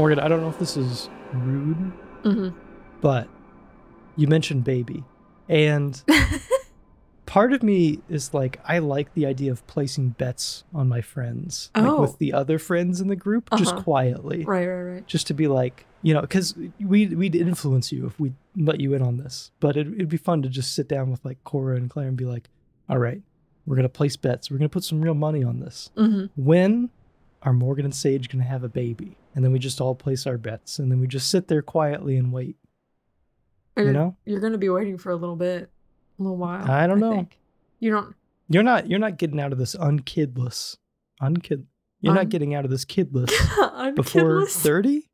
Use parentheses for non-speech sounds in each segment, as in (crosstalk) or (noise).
Morgan, I don't know if this is rude, Mm-hmm. but you mentioned baby. And (laughs) part of me is like, I like the idea of placing bets on my friends, like Oh. with the other friends in the group, just Uh-huh. quietly. Right, right, right. Just to be like, you know, because we, we'd influence you if we let you in on this. But it, it'd be fun to just sit down with like Cora and Claire and be like, all right, we're going to place bets. We're going to put some real money on this. Mm-hmm. When are Morgan and Sage going to have a baby? And then we just all place our bets. And then we just sit there quietly and wait. You You're, know? you're gonna be waiting for a little bit, a little while. I don't know. think. You don't. You're not you're not getting out of this unkidless. Unkid you're not getting out of this kidless (laughs) before 30?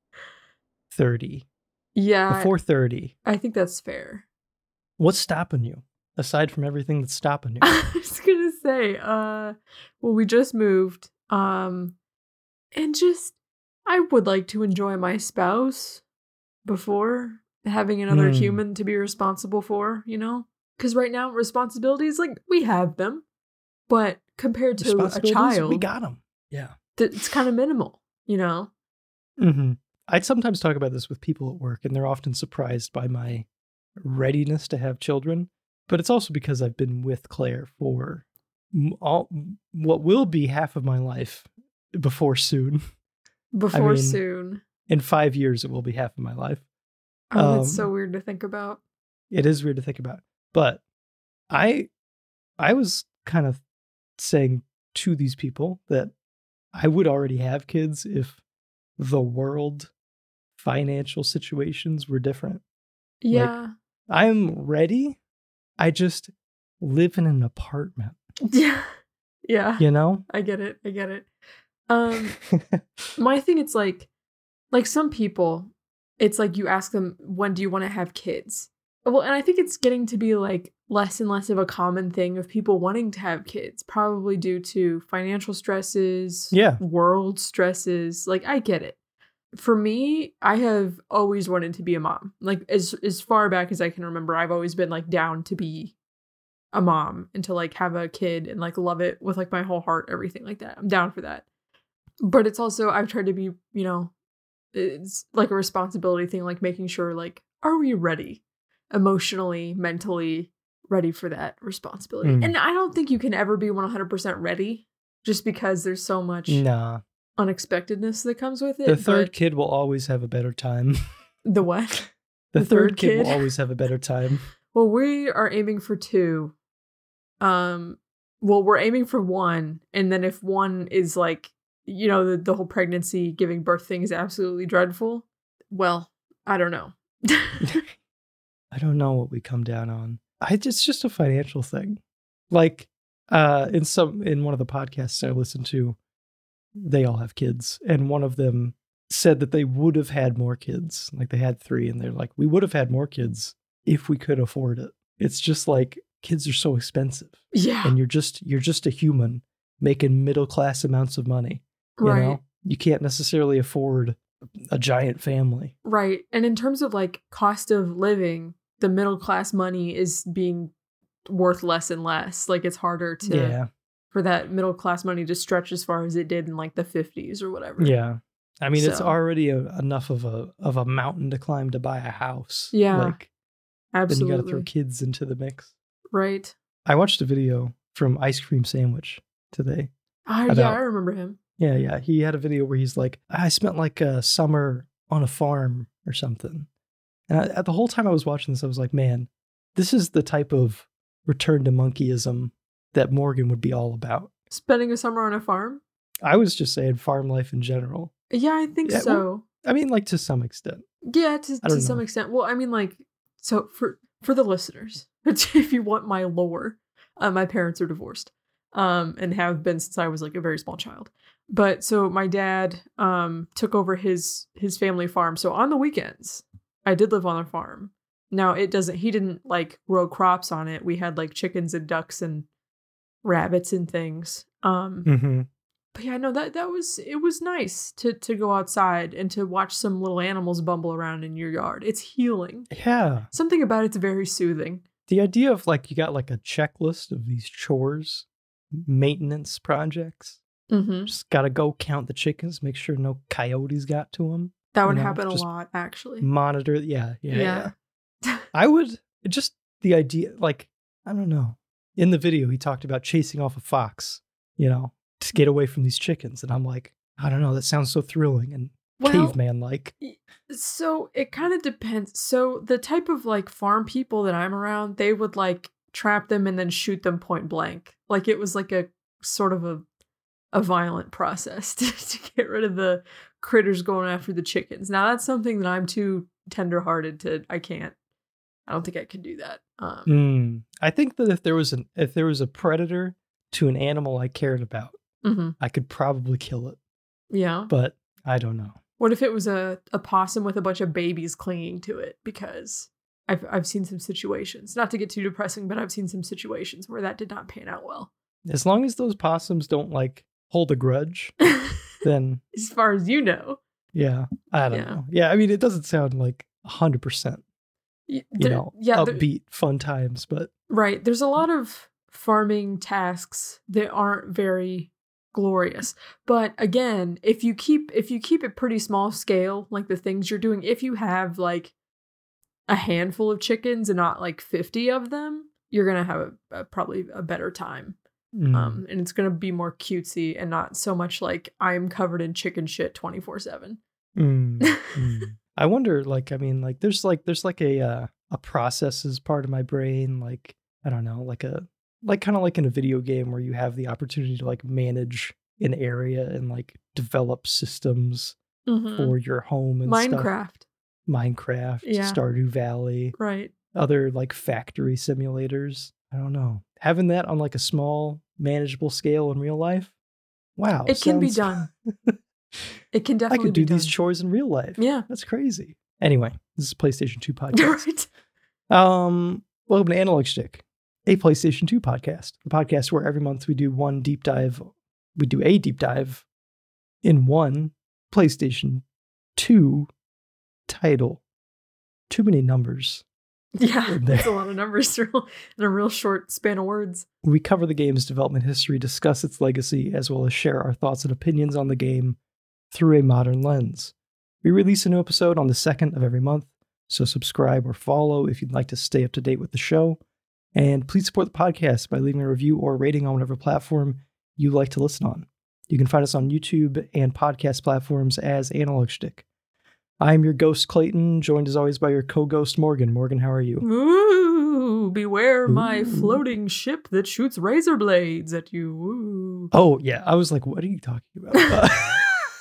30. Yeah, Before 30. I think that's fair. What's stopping you? Aside from everything that's stopping you. (laughs) I was gonna say, uh, well, we just moved, um, and just I would like to enjoy my spouse before having another Hmm. human to be responsible for, you know? Because right now, responsibilities like we have them, but compared to a child, We got them. Yeah. th- it's kind of minimal, you know? hmm I'd sometimes talk about this with people at work, and they're often surprised by my readiness to have children. But it's also because I've been with Claire for all what will be half of my life before soon. (laughs) Before mean, soon. In five years, it will be half of my life. Oh, that's so um, weird to think about. It is weird to think about, but I, I was kind of saying to these people that I would already have kids if the world financial situations were different. Yeah. I'm ready. I just live in an apartment, yeah. (laughs) Yeah. you know? I get it. I get it. Um, (laughs) my thing it's like like some people it's like you ask them when do you want to have kids? Well and i think it's getting to be like less and less of a common thing of people wanting to have kids probably due to financial stresses Yeah. world stresses like i get it. For me i have always wanted to be a mom like as as far back as i can remember i've always been like down to be a mom and to like have a kid and like love it with like my whole heart everything like that. I'm down for that but it's also i've tried to be you know it's like a responsibility thing like making sure like are we ready emotionally mentally ready for that responsibility Mm. and i don't think you can ever be 100% ready just because there's so much nah. unexpectedness that comes with it The third kid will always have a better time. the (laughs) what The, The third, third kid, will always have a better time. (laughs) well we are aiming for two um well we're aiming for one and then if one is like you know the, the whole pregnancy giving birth thing is absolutely dreadful well i don't know (laughs) (laughs) I don't know what we come down on. I it's just a financial thing. Like uh in some in one of the podcasts I listened to, they all have kids, and one of them said that they would have had more kids. Like they had three, and they're like, we would have had more kids if we could afford it. It's just like kids are so expensive, yeah and you're just you're just a human making middle class amounts of money. You right know, you can't necessarily afford a giant family. right and in terms of like cost of living the middle class money is being worth less and less like it's harder to Yeah, for that middle class money to stretch as far as it did in like the 50s or whatever Yeah. I mean, it's already a, enough of a of a mountain to climb to buy a house. Yeah, Like Absolutely. then you got to throw kids into the mix. right I watched a video from Ice Cream Sandwich today. Ah, yeah i remember him Yeah, yeah. He had a video where he's like, I spent like a summer on a farm or something. And I, the whole time I was watching this, I was like, man, this is the type of return to monkeyism that Morgan would be all about. spending a summer on a farm I was just saying farm life in general. yeah i think Yeah, so I mean, like to some extent. Yeah, to, to some extent. Well, I mean, like, so for for the listeners, (laughs) if you want my lore, uh, my parents are divorced, um, and have been since I was like a very small child. But so my dad um took over his his family farm. So on the weekends, I did live on a farm. Now it doesn't. He didn't like grow crops on it. We had like chickens and ducks and rabbits and things. Um, Mm-hmm. but yeah, no, that that was it was nice to to go outside and to watch some little animals bumble around in your yard. It's healing. Yeah. Something about it's very soothing. the idea of like you got like a checklist of these chores maintenance projects Mm-hmm. just gotta go count the chickens make sure no coyotes got to them That would know, happen a lot, actually. monitor. Yeah, yeah, yeah. Yeah. (laughs) I would just the idea, like I don't know. In the video, he talked about chasing off a fox, you know, to get away from these chickens, and I'm like, I don't know. That sounds so thrilling and Well, caveman like. So it kind of depends. So the type of like farm people that I'm around, they would like trap them and then shoot them point blank. Like it was like a sort of a a violent process (laughs) to, to get rid of the critters going after the chickens. Now that's something that I'm too tenderhearted to I can't. I don't think I can do that. Um Mm. I think that if there was an if there was a predator to an animal I cared about, mhm. I could probably kill it, Yeah. but I don't know. What if it was a, a possum with a bunch of babies clinging to it? Because I've I've seen some situations, not to get too depressing, but I've seen some situations where that did not pan out well. As long as those possums don't like hold a grudge, (laughs) then as far as you know. yeah, I don't Yeah. know. Yeah, I mean, it doesn't sound like hundred percent, you there- know, yeah, there- upbeat, fun times, but right. There's a lot of farming tasks that aren't very glorious. But again, if you keep if you keep it pretty small scale, like the things you're doing, if you have like a handful of chickens and not like 50 of them, you're going to have a, a, probably a better time. Mm, Um, and it's going to be more cutesy and not so much like I'm covered in chicken shit 24 7. mm, mm. (laughs) I wonder, like, I mean, like, there's like there's like a uh, a processes part of my brain, like I don't know, like a like kind of like in a video game where you have the opportunity to like manage an area and like develop systems for your home and stuff. Minecraft. Minecraft, Yeah. Stardew Valley, Right. other like factory simulators. I don't know. Having that on like a small, manageable scale in real life. Wow. It can be done. (laughs) It can definitely be done. I could do these done. chores in real life. Yeah. That's crazy. Anyway, this is PlayStation 2 (laughs) podcast. right. Um, welcome to Analog Schtick, a PlayStation 2 podcast, a podcast where every month we do one deep dive. We do a deep dive in one PlayStation 2 title. Too many numbers. (laughs) Yeah. That's a lot of numbers (laughs) in a real short span of words. We cover the game's development history, discuss its legacy, as well as share our thoughts and opinions on the game through a modern lens. We release a new episode on the second of every month, so subscribe or follow if you'd like to stay up to date with the show. And please support the podcast by leaving a review or rating on whatever platform you like to listen on. You can find us on YouTube and podcast platforms as Analog Schtick. I'm your ghost, Clayton, joined as always by your co ghost, Morgan. Morgan, how are you? Ooh, beware my floating ship that shoots razor blades at you. Ooh. Oh, yeah. I was like, what are you talking about? (laughs) (laughs)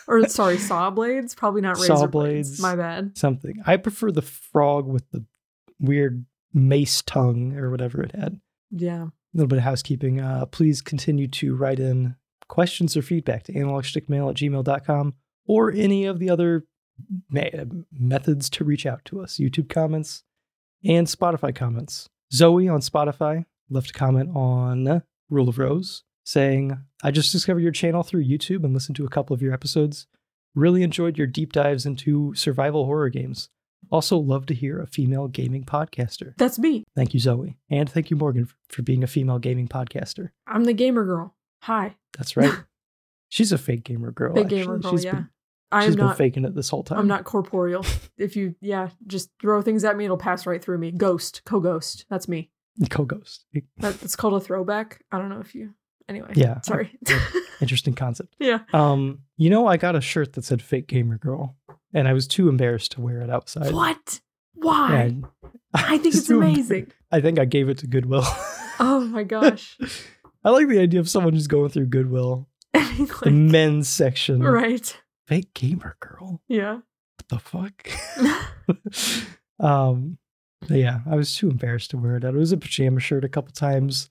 Or sorry, saw blades? Probably not razor Saw blades. blades. My bad. something. I prefer the frog with the weird mace tongue or whatever it had. Yeah. A little bit of housekeeping. Uh, please continue to write in questions or feedback to analogschtickmail at gmail.com or any of the other methods to reach out to us YouTube comments and Spotify comments. Zoe on Spotify left a comment on Rule of Rose saying, I just discovered your channel through YouTube and listened to a couple of your episodes. Really enjoyed your deep dives into survival horror games. Also, love to hear a female gaming podcaster. That's me. Thank you, Zoe. And thank you, Morgan, for being a female gaming podcaster. I'm the gamer girl. Hi. That's right. (laughs) She's a fake gamer girl. Actually. gamer girl, She's yeah. Been, I she's am been faking it this whole time. I'm not corporeal. (laughs) if you yeah, just throw things at me, it'll pass right through me. Ghost, co-ghost. That's me. co-ghost. That, that's called a throwback. I don't know if you anyway. Yeah. Sorry. (laughs) Interesting concept. (laughs) yeah. Um, you know, I got a shirt that said "fake gamer girl," and I was too embarrassed to wear it outside. What? Why? And I think it's amazing. I think I gave it to Goodwill. Oh my gosh. I like the idea of someone just going through Goodwill, mean, the men's section. right. Fake gamer girl. Yeah. What the fuck? (laughs) (laughs) um, yeah, I was too embarrassed to wear it out. It was a pajama shirt a couple times,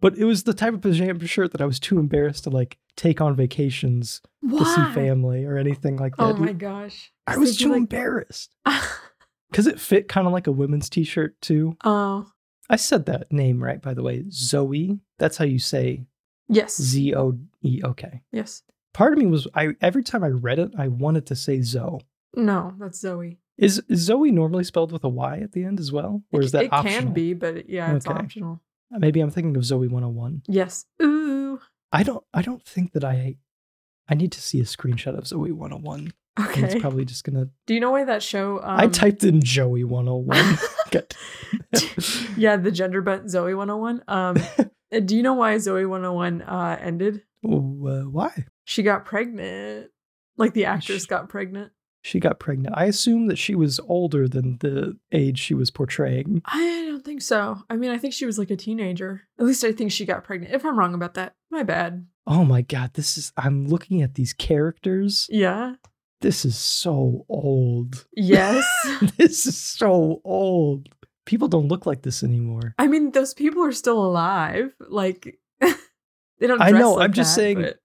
but it was the type of pajama shirt that I was too embarrassed to like take on vacations to see family or anything like that. Oh my gosh. I was too like- embarrassed (laughs) because it fit kind of like a women's t-shirt too. Oh. I said that name right, by the way. Zoe. That's how you say Yes. Z O E. Okay. yes. Part of me was I every time I read it, I wanted to say Zoe. No, that's Zoe. Is, is Zoe normally spelled with a Y at the end as well, or It- is that optional? it optional? can be, but yeah, it's Okay. optional. Maybe I'm thinking of Zoey 101. Yes. Ooh. I don't. I don't think that I. I need to see a screenshot of Zoey 101. And Okay. it's probably just gonna. Do you know why that show? Um, I typed in Joey 101. Good. (laughs) (laughs) (laughs) yeah, the gender bent Zoey 101. Um, uh, do you know why Zoey 101 uh, ended? Uh, why? She got pregnant. Like the actress Sh- got pregnant. She got pregnant. I assume that she was older than the age she was portraying. I don't think so. I mean, I think she was like a teenager. At least I think she got pregnant. If I'm wrong about that, my bad. Oh my god, this is. I'm looking at these characters. Yeah. This is so old. Yes. (laughs) this is so old. People don't look like this anymore. I mean, those people are still alive. Like, (laughs) they don't. I know, like I'm just that, saying- but-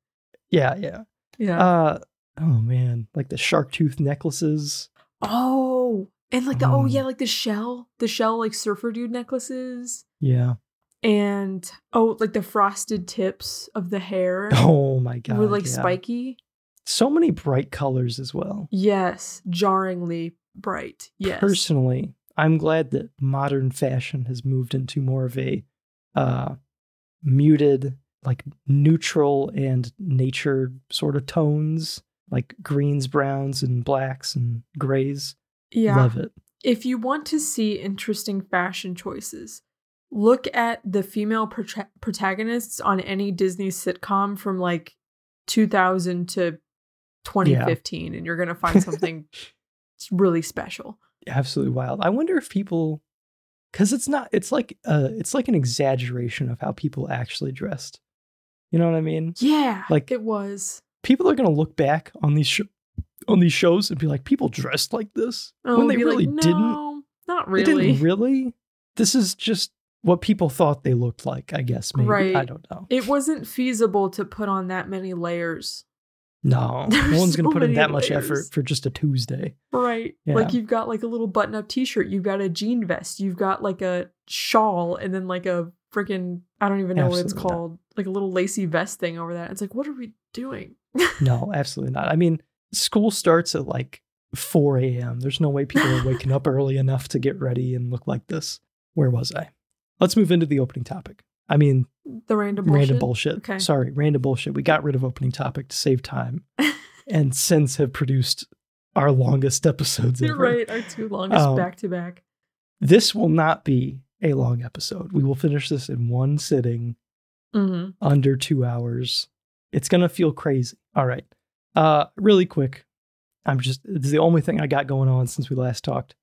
Yeah, yeah. yeah. Uh oh man, like the shark tooth necklaces. oh, and like the oh Mm. yeah, like the shell, the shell like surfer dude necklaces, Yeah. and oh like the frosted tips of the hair Oh my god. were like yeah. spiky. So many bright colors as well. Yes, jarringly bright. Yes. Personally, I'm glad that modern fashion has moved into more of a uh muted, like neutral and nature sort of tones, like greens, browns, and blacks and grays. yeah. Love it. if you want to see interesting fashion choices, look at the female prota- protagonists on any Disney sitcom from like 2000 to 2015, and you're going to find something (laughs) really special. Absolutely wild. I wonder if people because it's not it's like uh it's like an exaggeration of how people actually dressed. You know what I mean? Yeah, Like- it was. People are gonna look back on these sh- on these shows and be like, people dressed like this Oh, when they be like, really didn't. "No, Not They really. didn't really. This is just what people thought they looked like. I guess maybe Right. I don't know. It wasn't feasible to put on that many layers. No, (laughs) There's no one's gonna put in that much effort for just a Tuesday. Right. Yeah. Like you've got like a little button up t shirt, you've got a jean vest, you've got like a shawl, and then like a freaking, I don't even know what it's Absolutely not. called, like a little lacy vest thing over that. It's like, what are we doing? (laughs) No, absolutely not. I mean, school starts at like 4 a.m. There's no way people are waking up early enough to get ready and look like this. Where was I? Let's move into the opening topic. I mean, The random bullshit. random bullshit. Okay. Sorry, random bullshit. We got rid of opening topic to save time (laughs) and since have produced our longest episodes You're ever. right. Our two longest Um, back to back. This will not be a long episode. We will finish this in one sitting Mm-hmm. under two hours. It's gonna feel crazy. All right. Uh really quick. I'm just it's the only thing I got going on since we last talked.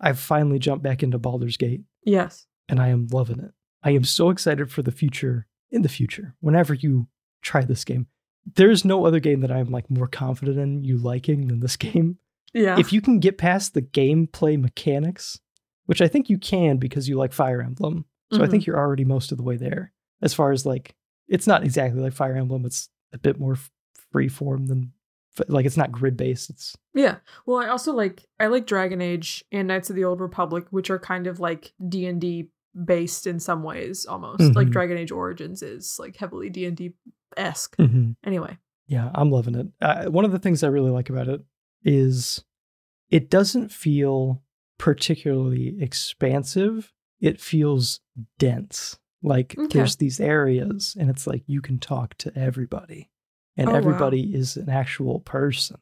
I've finally jumped back into Baldur's Gate Yes. and I am loving it. I am so excited for the future in the future. Whenever you try this game. There's no other game that I'm like more confident in you liking than this (laughs) game. Yeah. If you can get past the gameplay mechanics, which I think you can because you like Fire Emblem. So I Mm-hmm. think you're already most of the way there. As far as like, it's not exactly like Fire Emblem. It's a bit more free form than, f- like, it's not grid based. It's Yeah. Well, I also like I like Dragon Age and Knights of the Old Republic, which are kind of like D and D based in some ways, almost like Mhm. Dragon Age Origins is like heavily D and D esque. Anyway. yeah, I'm loving it. Uh, one of the things I really like about it is it doesn't feel particularly expansive. It feels dense. Like Okay. there's these areas, and it's like you can talk to everybody, and Oh, wow. everybody is an actual person.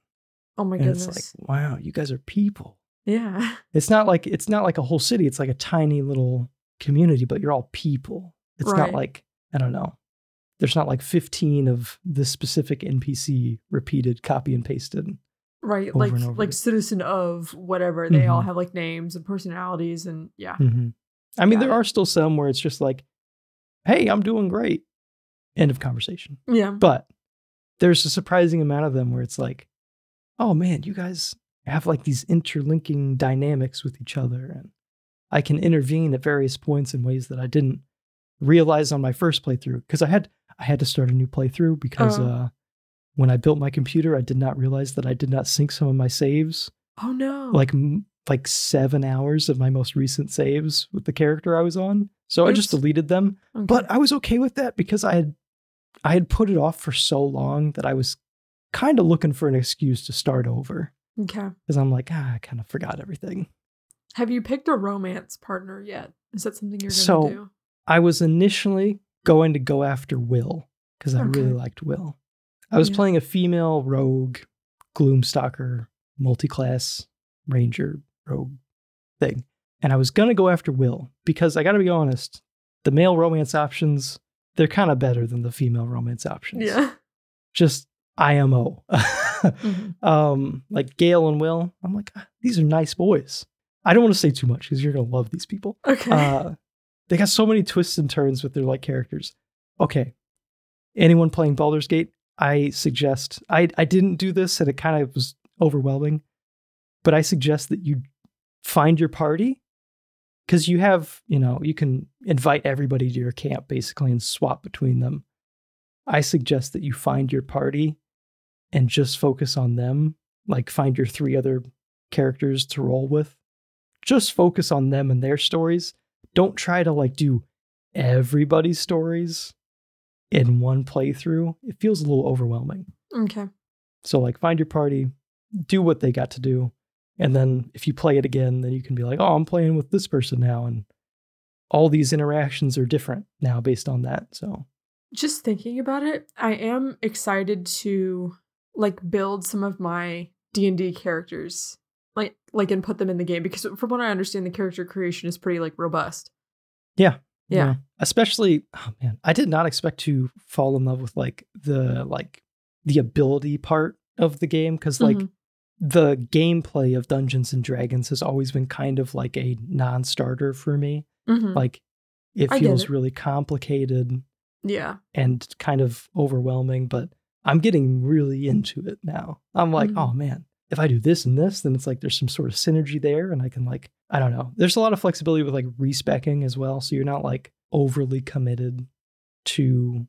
Oh my and goodness. it's like, wow, you guys are people. yeah. (laughs) It's not like it's not like a whole city. It's like a tiny little community, but you're all people. It's Right. not like I don't know. There's not like 15 of this specific NPC repeated, copy and pasted. Right. Like like citizen of whatever. They all Mhm. have like names and personalities and yeah. Mhm. I mean, there are still some where it's just like, "Hey, I'm doing great." End of conversation. Yeah. But there's a surprising amount of them where it's like, "Oh man, you guys have like these interlinking dynamics with each other, and I can intervene at various points in ways that I didn't realize on my first playthrough because I had I had to start a new playthrough because Oh. uh, when I built my computer, I did not realize that I did not sync some of my saves, Oh no. like like seven hours of my most recent saves with the character I was on. So I just deleted them, Okay. but I was okay with that because I had I had put it off for so long that I was kind of looking for an excuse to start over okay. because I'm like, ah, I kind of forgot everything. Have you picked a romance partner yet? Is that something you're gonna So, do? I was initially going to go after Wyll because I really liked Wyll. I was Yeah. playing a female rogue gloomstalker multi-class ranger rogue thing. And I was gonna go after Wyll because I gotta be honest, the male romance options, they're kind of better than the female romance options. Yeah. Just IMO. Mhm. (laughs) um, like Gale and Wyll. I'm like, "Ah, these are nice boys. I don't want to say too much because you're gonna love these people. Okay. Uh, they got so many twists and turns with their like characters. Okay, anyone playing Baldur's Gate, I suggest. I I didn't do this and it kind of was overwhelming, but I suggest that you find your party because you have you know you can invite everybody to your camp basically and swap between them. I suggest that you find your party and just focus on them. Like find your three other characters to roll with. Just focus on them and their stories. Don't try to like do everybody's stories in one playthrough. It feels a little overwhelming. okay. So like find your party, do what they got to do, and then if you play it again, then you can be like, "Oh, I'm playing with this person now and all these interactions are different now based on that." So, Just thinking about it, I am excited to like build some of my D&D characters. Like like and put them in the game because from what I understand the character creation is pretty like robust. Yeah. Yeah. Especially, oh man, I did not expect to fall in love with like the like the ability part of the game because like Mhm. the gameplay of Dungeons and Dragons has always been kind of like a non-starter for me. Mhm. Like it feels it. really complicated yeah. and kind of overwhelming, but I'm getting really into it now. I'm like, Mhm. oh man, if I do this and this, then it's like there's some sort of synergy there, and I can like, I don't know. There's a lot of flexibility with like respecking as well, so you're not like overly committed to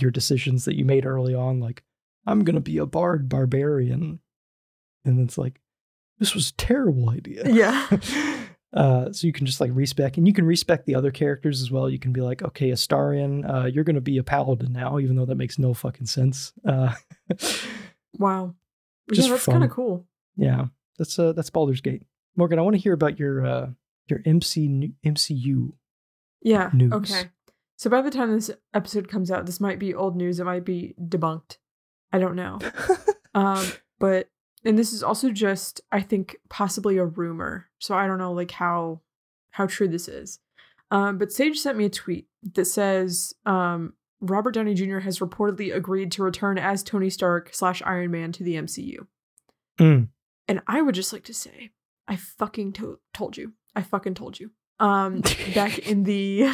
your decisions that you made early on. Like, I'm gonna be a bard barbarian, and it's like, this was a terrible idea. Yeah. (laughs) Uh, so you can just like respec, and you can respec the other characters as well. You can be like, okay, Astarion, uh, you're going to be a paladin now, even though that makes no fucking sense. Uh, (laughs) Wow. Just yeah, that's kind of cool. yeah, that's uh, that's Baldur's Gate. Morgan, I want to hear about your uh, your MC MCU. Yeah. News. Okay. So by the time this episode comes out, this might be old news. It might be debunked. I don't know. (laughs) Um, but and this is also just I think possibly a rumor. So I don't know like how how true this is. Um, but Sage sent me a tweet that says um, Robert Downey Jr. has reportedly agreed to return as Tony Stark slash Iron Man to the MCU. Mm. And I would just like to say, I fucking to- told you. I fucking told you. Um, (laughs) back in the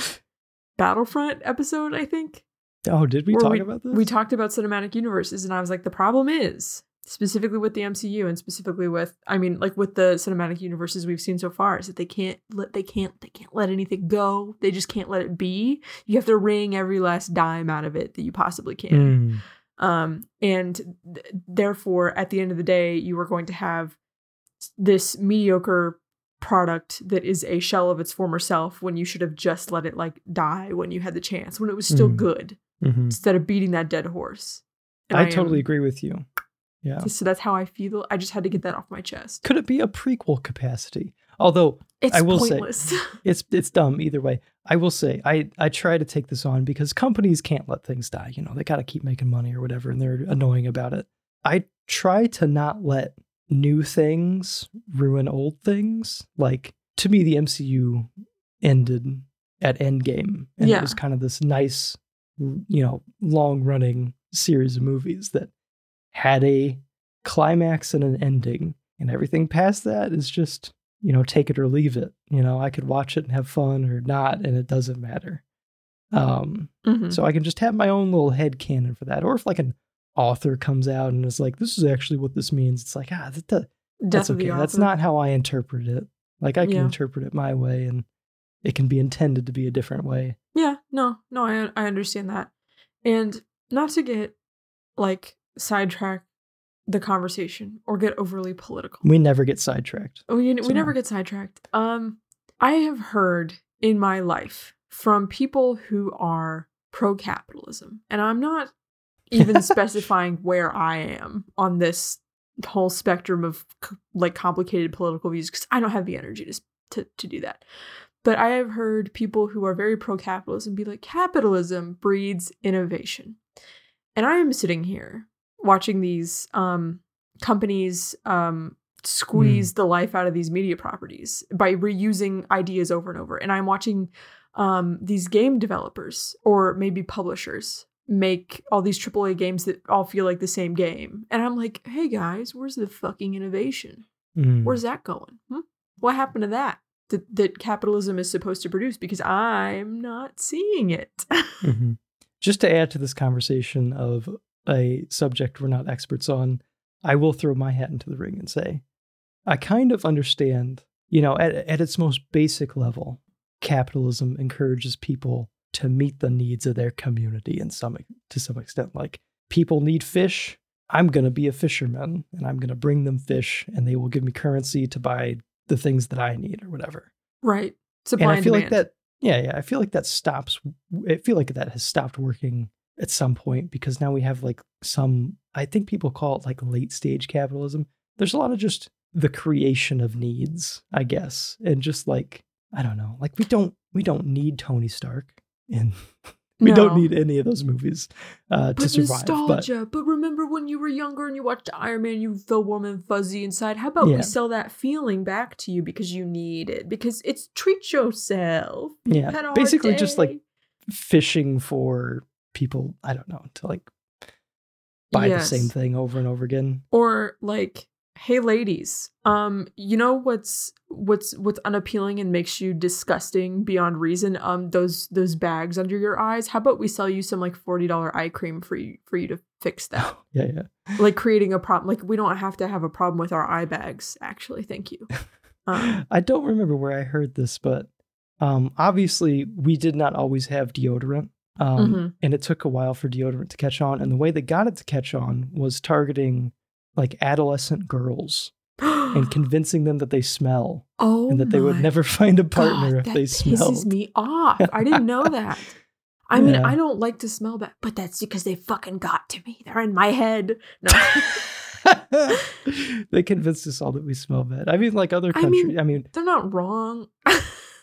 Battlefront episode, I think oh, did we talk about this? we talked about cinematic universes, and I was like, the problem is specifically with the MCU and specifically with, I mean, like with the cinematic universes we've seen so far, is that they can't let they can't they can't let anything go. They just can't let it be. You have to wring every last dime out of it that you possibly can. Mm. Um, and th- therefore, at the end of the day, you are going to have this mediocre product that is a shell of its former self when you should have just let it like die when you had the chance, when it was still Mhm. good, Mhm. instead of beating that dead horse. And I am- totally agree with you. Yeah. So that's how I feel. I just had to get that off my chest. Could it be a prequel capacity? Although It's I will say- (laughs) it's it's dumb either way. I will say I I try to take this on because companies can't let things die. You know, they got to keep making money or whatever, and they're annoying about it. I try to not let new things ruin old things. Like to me, the MCU ended at Endgame, and Yeah. it was kind of this nice, you know, long running series of movies that had a climax and an ending, and everything past that is just you know, take it or leave it. You know, I could watch it and have fun or not, and it doesn't matter. Um, Mhm. so I can just have my own little head canon for that. Or if like an author comes out and is like, this is actually what this means, it's like, ah, that, that- that's okay. That's not how I interpret it. Like I can Yeah. interpret it my way and it can be intended to be a different way. Yeah, no, no, I I understand that. And not to get like sidetrack the conversation or get overly political. We never get sidetracked. We, we So- never get sidetracked. Um, I have heard in my life from people who are pro capitalism, and I'm not even (laughs) specifying where I am on this whole spectrum of like complicated political views because I don't have the energy to, to to do that. But I have heard people who are very pro capitalism be like, capitalism breeds innovation. And I am sitting here watching these um, companies um, squeeze the life out of these media properties by reusing ideas over and over. And I'm watching um, these game developers or maybe publishers make all these AAA games that all feel like the same game. And I'm like, hey guys, where's the fucking innovation? Mm. Where's that going? Hmm? What happened to that? that? That capitalism is supposed to produce because I'm not seeing it. (laughs) Mhm. Just to add to this conversation of a subject we're not experts on, I will throw my hat into the ring and say, I kind of understand, you know, at, at its most basic level, capitalism encourages people to meet the needs of their community in some to some extent. Like people need fish, I'm gonna be a fisherman and I'm gonna bring them fish and they will give me currency to buy the things that I need or whatever right. Supply and and, I feel demand. like that. Yeah, yeah. I feel like that stops. I feel like that has stopped working at some point because now we have like some. I think people call it like late stage capitalism. There's a lot of just the creation of needs, I guess, and just like I don't know, like we don't we don't need Tony Stark, and (laughs) we don't need any of those movies uh, to survive. But nostalgia. But, remember when you were younger and you watched Iron Man, you felt warm and fuzzy inside. How about Yeah. we sell that feeling back to you because you need it? Because it's treat yourself. Yeah, had a hard basically just, like, fishing for people, I don't know, to like buy Yes. the same thing over and over again. or like, hey ladies, um, you know what's what's what's unappealing and makes you disgusting beyond reason? Um, those those bags under your eyes. How about we sell you some like forty dollar eye cream for you for you to fix (laughs) that? yeah, yeah. like creating a problem. Like we don't have to have a problem with our eye bags. Actually, thank you. Um, (laughs) I don't remember where I heard this, but um, obviously we did not always have deodorant. Um, Mhm. And it took a while for deodorant to catch on. And the way they got it to catch on was targeting like adolescent girls (gasps) and convincing them that they smell oh, and that they would never (laughs) find a partner God, if that they pisses smelled. me off. I didn't know (laughs) that. I mean, Yeah. I don't like to smell bad, but that's because they fucking got to me. They're in my head. No, (laughs) they convinced us all that we smell bad. I mean, like other I countries. mean- I mean, they're not wrong.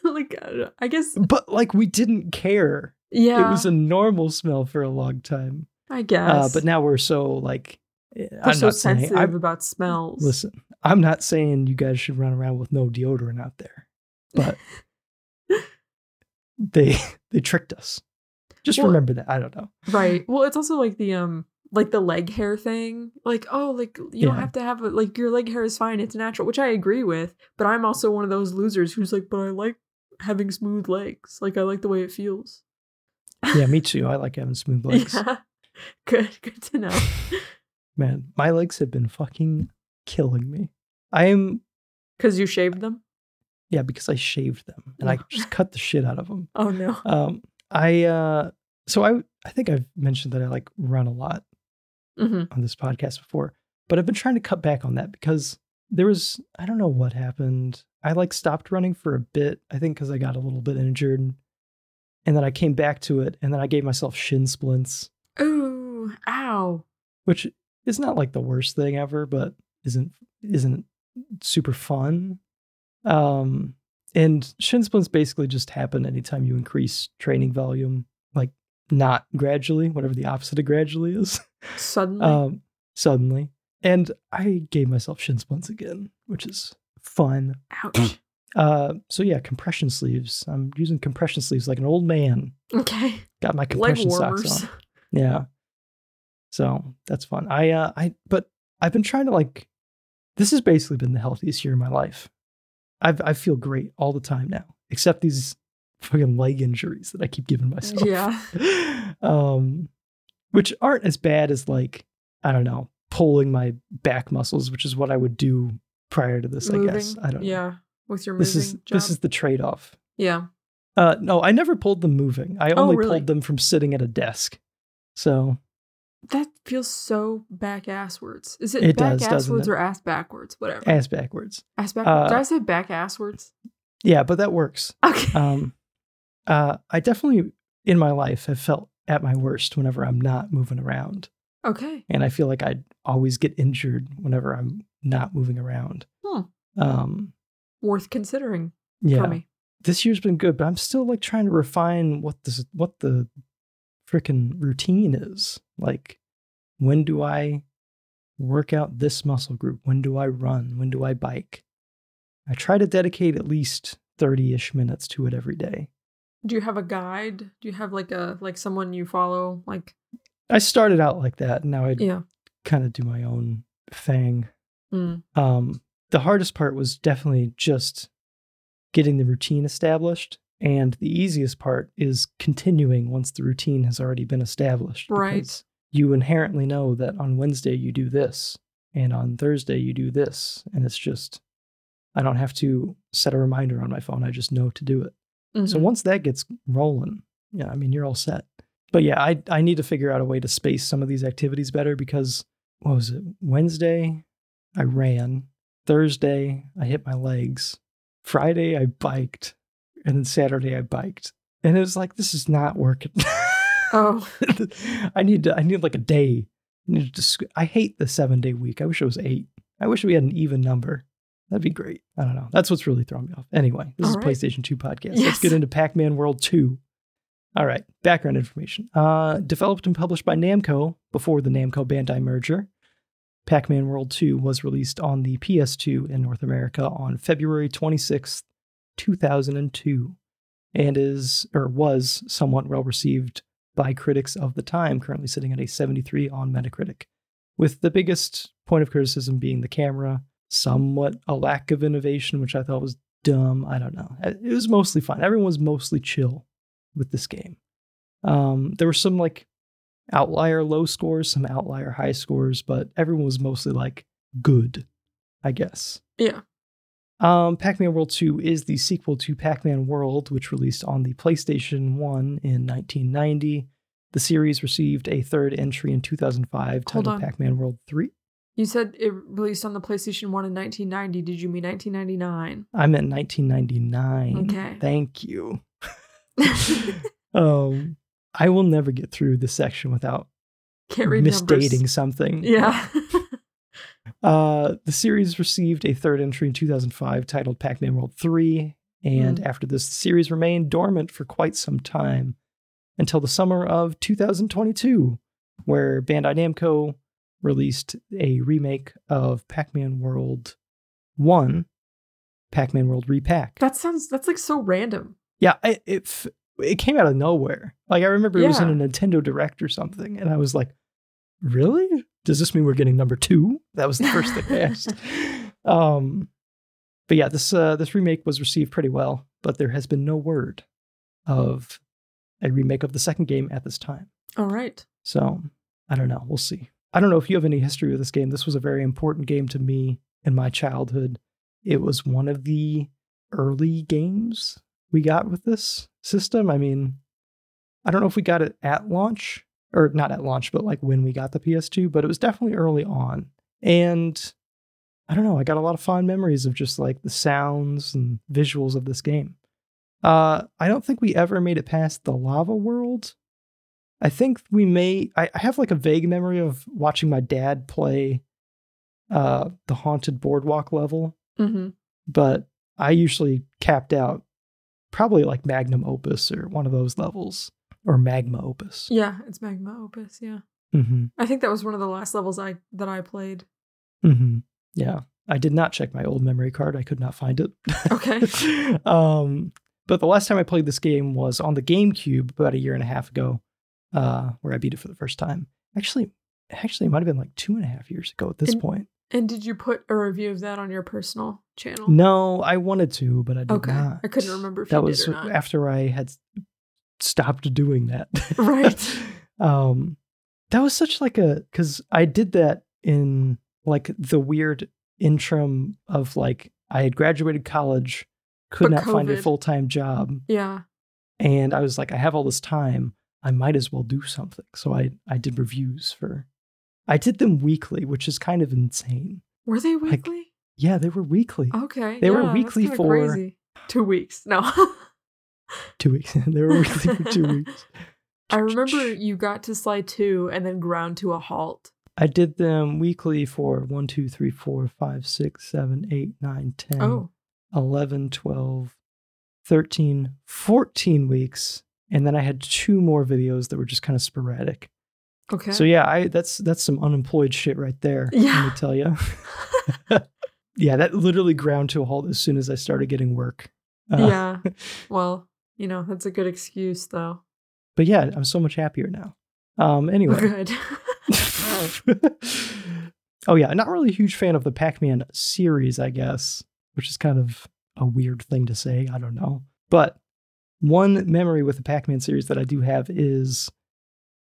like, I guess, but like we didn't care. Yeah. It was a normal smell for a long time. I guess. Uh, but now we're so like, eh, we're I'm so not saying. sensitive I'm, about smells. listen, I'm not saying you guys should run around with no deodorant out there, but (laughs) they they tricked us. Just Well- remember that. I don't know. Right. Well, it's also like the um like the leg hair thing. Like, oh, like you don't have to have it like your leg hair is fine, it's natural, which I agree with, but I'm also one of those losers who's like, but I like having smooth legs. Like I like the way it feels. Yeah, me too. I like having smooth (laughs) legs. Yeah. (laughs) Good, good to know. (laughs) Man, my legs have been fucking killing me. I am Cuz you shaved them? yeah because I shaved them and I just cut the shit out of them. Oh no. Um, I uh, so I I think I've mentioned that I like run a lot Mhm. on this podcast before, but I've been trying to cut back on that because there was I don't know what happened. I like stopped running for a bit. I think because I got a little bit injured, and then I came back to it, and then I gave myself shin splints, Ooh, ow. which is not like the worst thing ever, but isn't isn't super fun. Um, and shin splints basically just happen anytime you increase training volume, like not gradually, whatever the opposite of gradually is. Suddenly. um, suddenly. And I gave myself shin splints again, which is fun. Ouch. Uh, so yeah, compression sleeves. I'm using compression sleeves like an old man. okay. Got my compression socks on. Yeah. So that's fun. I uh I but I've been trying to like this has basically been the healthiest year of my life. I've I feel great all the time now, except these fucking leg injuries that I keep giving myself. Yeah. (laughs) um which aren't as bad as like, I don't know, pulling my back muscles, which is what I would do prior to this, I guess. I don't know. With your moving This is job. this is the trade-off. yeah. Uh no, I never pulled them moving. I Oh, only really? pulled them from sitting at a desk. So That feels so back asswards. Is it, It back does, asswards or ass backwards? Whatever. ass backwards. ass backwards. uh, Did I say back asswards? Yeah, but that works. Okay. Um, uh, I definitely in my life have felt at my worst whenever I'm not moving around, okay. and I feel like I always get injured whenever I'm not moving around. Hmm. Um, Worth considering yeah, for me. this year's been good, but I'm still like trying to refine what this what the freaking routine is. Like, when do I work out this muscle group? When do I run? When do I bike? I try to dedicate at least 30 ish minutes to it every day. Do you have a guide? Do you have like a like someone you follow? Like I started out like that. And now I yeah. kind of do my own thing. Mm. Um, the hardest part was definitely just getting the routine established. And the easiest part is continuing once the routine has already been established. Right. You inherently know that on Wednesday you do this, and on Thursday you do this. And it's just, I don't have to set a reminder on my phone. I just know to do it. So Mhm. once that gets rolling, yeah, I mean, you're all set. But yeah, I, I need to figure out a way to space some of these activities better because what was it? Wednesday, I ran. Thursday, I hit my legs. Friday, I biked. And then Saturday, I biked. And it was like, this is not working. (laughs) Oh. (laughs) I need to, I need like a day. I, need to, I hate the seven day week. I wish it was eight. I wish we had an even number. That'd be great. I don't know. That's what's really throwing me off. Anyway, this is All a right. PlayStation 2 podcast. Yes. Let's get into Pac Man World 2. All right, background information. Uh, developed and published by Namco before the Namco Bandai merger. Pac Man World 2 was released on the PS2 in North America on February 26, 2002, and is or was somewhat well received by critics of the time, currently sitting at a 73 on Metacritic, with the biggest point of criticism being the camera, somewhat a lack of innovation, which I thought was dumb. I don't know. It was mostly fun. Everyone was mostly chill with this game. Um, there were some like outlier low scores, some outlier high scores, but everyone was mostly like good, I guess. Yeah. Um, Pac Man World 2 is the sequel to Pac Man World, which released on the PlayStation 1 in 1990. The series received a third entry in 2005 Hold titled on. Pac Man World 3. You said it released on the PlayStation 1 in 1990. Did you mean 1999? I meant 1999. Okay. Thank you. (laughs) (laughs) Um, I will never get through this section without Can't read misdating numbers. something. Yeah. (laughs) Uh, the series received a third entry in 2005 titled Pac Man World 3, and Hmm. after this, the series remained dormant for quite some time until the summer of 2022, where Bandai Namco released a remake of Pac Man World 1, Pac Man World Re-Pac. that sounds that's like so random. Yeah, it, it it came out of nowhere. Like I remember it was in a Nintendo Direct or something, and I was like, "Really? Does this mean we're getting number two? That was the first thing I (laughs) asked. Um, but yeah, this uh, this remake was received pretty well, but there has been no word of a remake of the second game at this time. All right. So I don't know. We'll see. I don't know if you have any history with this game. This was a very important game to me in my childhood. It was one of the early games we got with this system. I mean, I don't know if we got it at launch or not at launch, but like when we got the PS2, but it was definitely early on. And I don't know, I got a lot of fond memories of just like the sounds and visuals of this game. Uh, I don't think we ever made it past the lava world. I think we may. I, I have like a vague memory of watching my dad play uh, the haunted boardwalk level, Mm-hmm. but I usually capped out probably like Magnum Opus or one of those levels or Magma Opus. Yeah, it's Magma Opus. Yeah. hmm I think that was one of the last levels I that I played. hmm Yeah, I did not check my old memory card. I could not find it. Okay. (laughs) um, but the last time I played this game was on the GameCube about a year and a half ago, uh, where I beat it for the first time. Actually, actually, it might have been like two and a half years ago at this point. And did you put a review of that on your personal channel? No, I wanted to, but I did Okay. not. I couldn't remember if that you was did or not. after I had stopped doing that. Right. (laughs) um, that was such like a because I did that in like the weird interim of like I had graduated college, could But not find a full time job, Yeah. and I was like, I have all this time, I might as well do something. So I I did reviews for, I did them weekly, which is kind of insane. Were they weekly? Yeah, they were weekly. okay. they were yeah, that's weekly for- crazy. two weeks. No. (laughs) Two weeks. (laughs) they were weekly for two (laughs) weeks. I remember you got to slide two and then ground to a halt. I did them weekly for 1, 2, 3, 4, 5, 6, 7, 8, 9, 10, Oh. 11, 12, 13, 14 weeks. And then I had two more videos that were just kind of sporadic. Okay. So yeah, I that's that's some unemployed shit right there. Let me tell you. (laughs) (laughs) yeah, that literally ground to a halt as soon as I started getting work. Uh, yeah. (laughs) Well, you know, that's a good excuse though. But yeah, I'm so much happier now. Um. Anyway. Good. oh yeah, not really a huge fan of the Pac-Man series, I guess, which is kind of a weird thing to say. I don't know. But one memory with the Pac-Man series that I do have is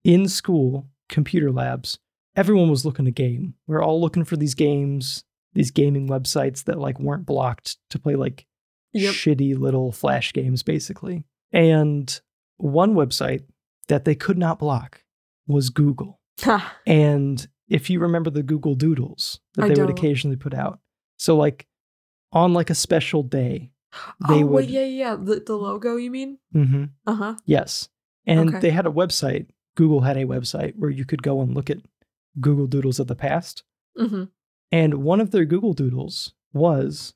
in school, computer labs, everyone was looking to game. We are all looking for these games, these gaming websites that like weren't blocked to play like Yep. shitty little flash games basically. And one website that they could not block was Google. And if you remember the Google Doodles that I they would don't. occasionally put out. So like on like a special day. They oh, would wait, yeah, yeah. The, the logo, you mean? Mm-hmm. Uh huh. Yes. And Okay. they had a website. Google had a website where you could go and look at Google Doodles of the past. Mm-hmm. And one of their Google Doodles was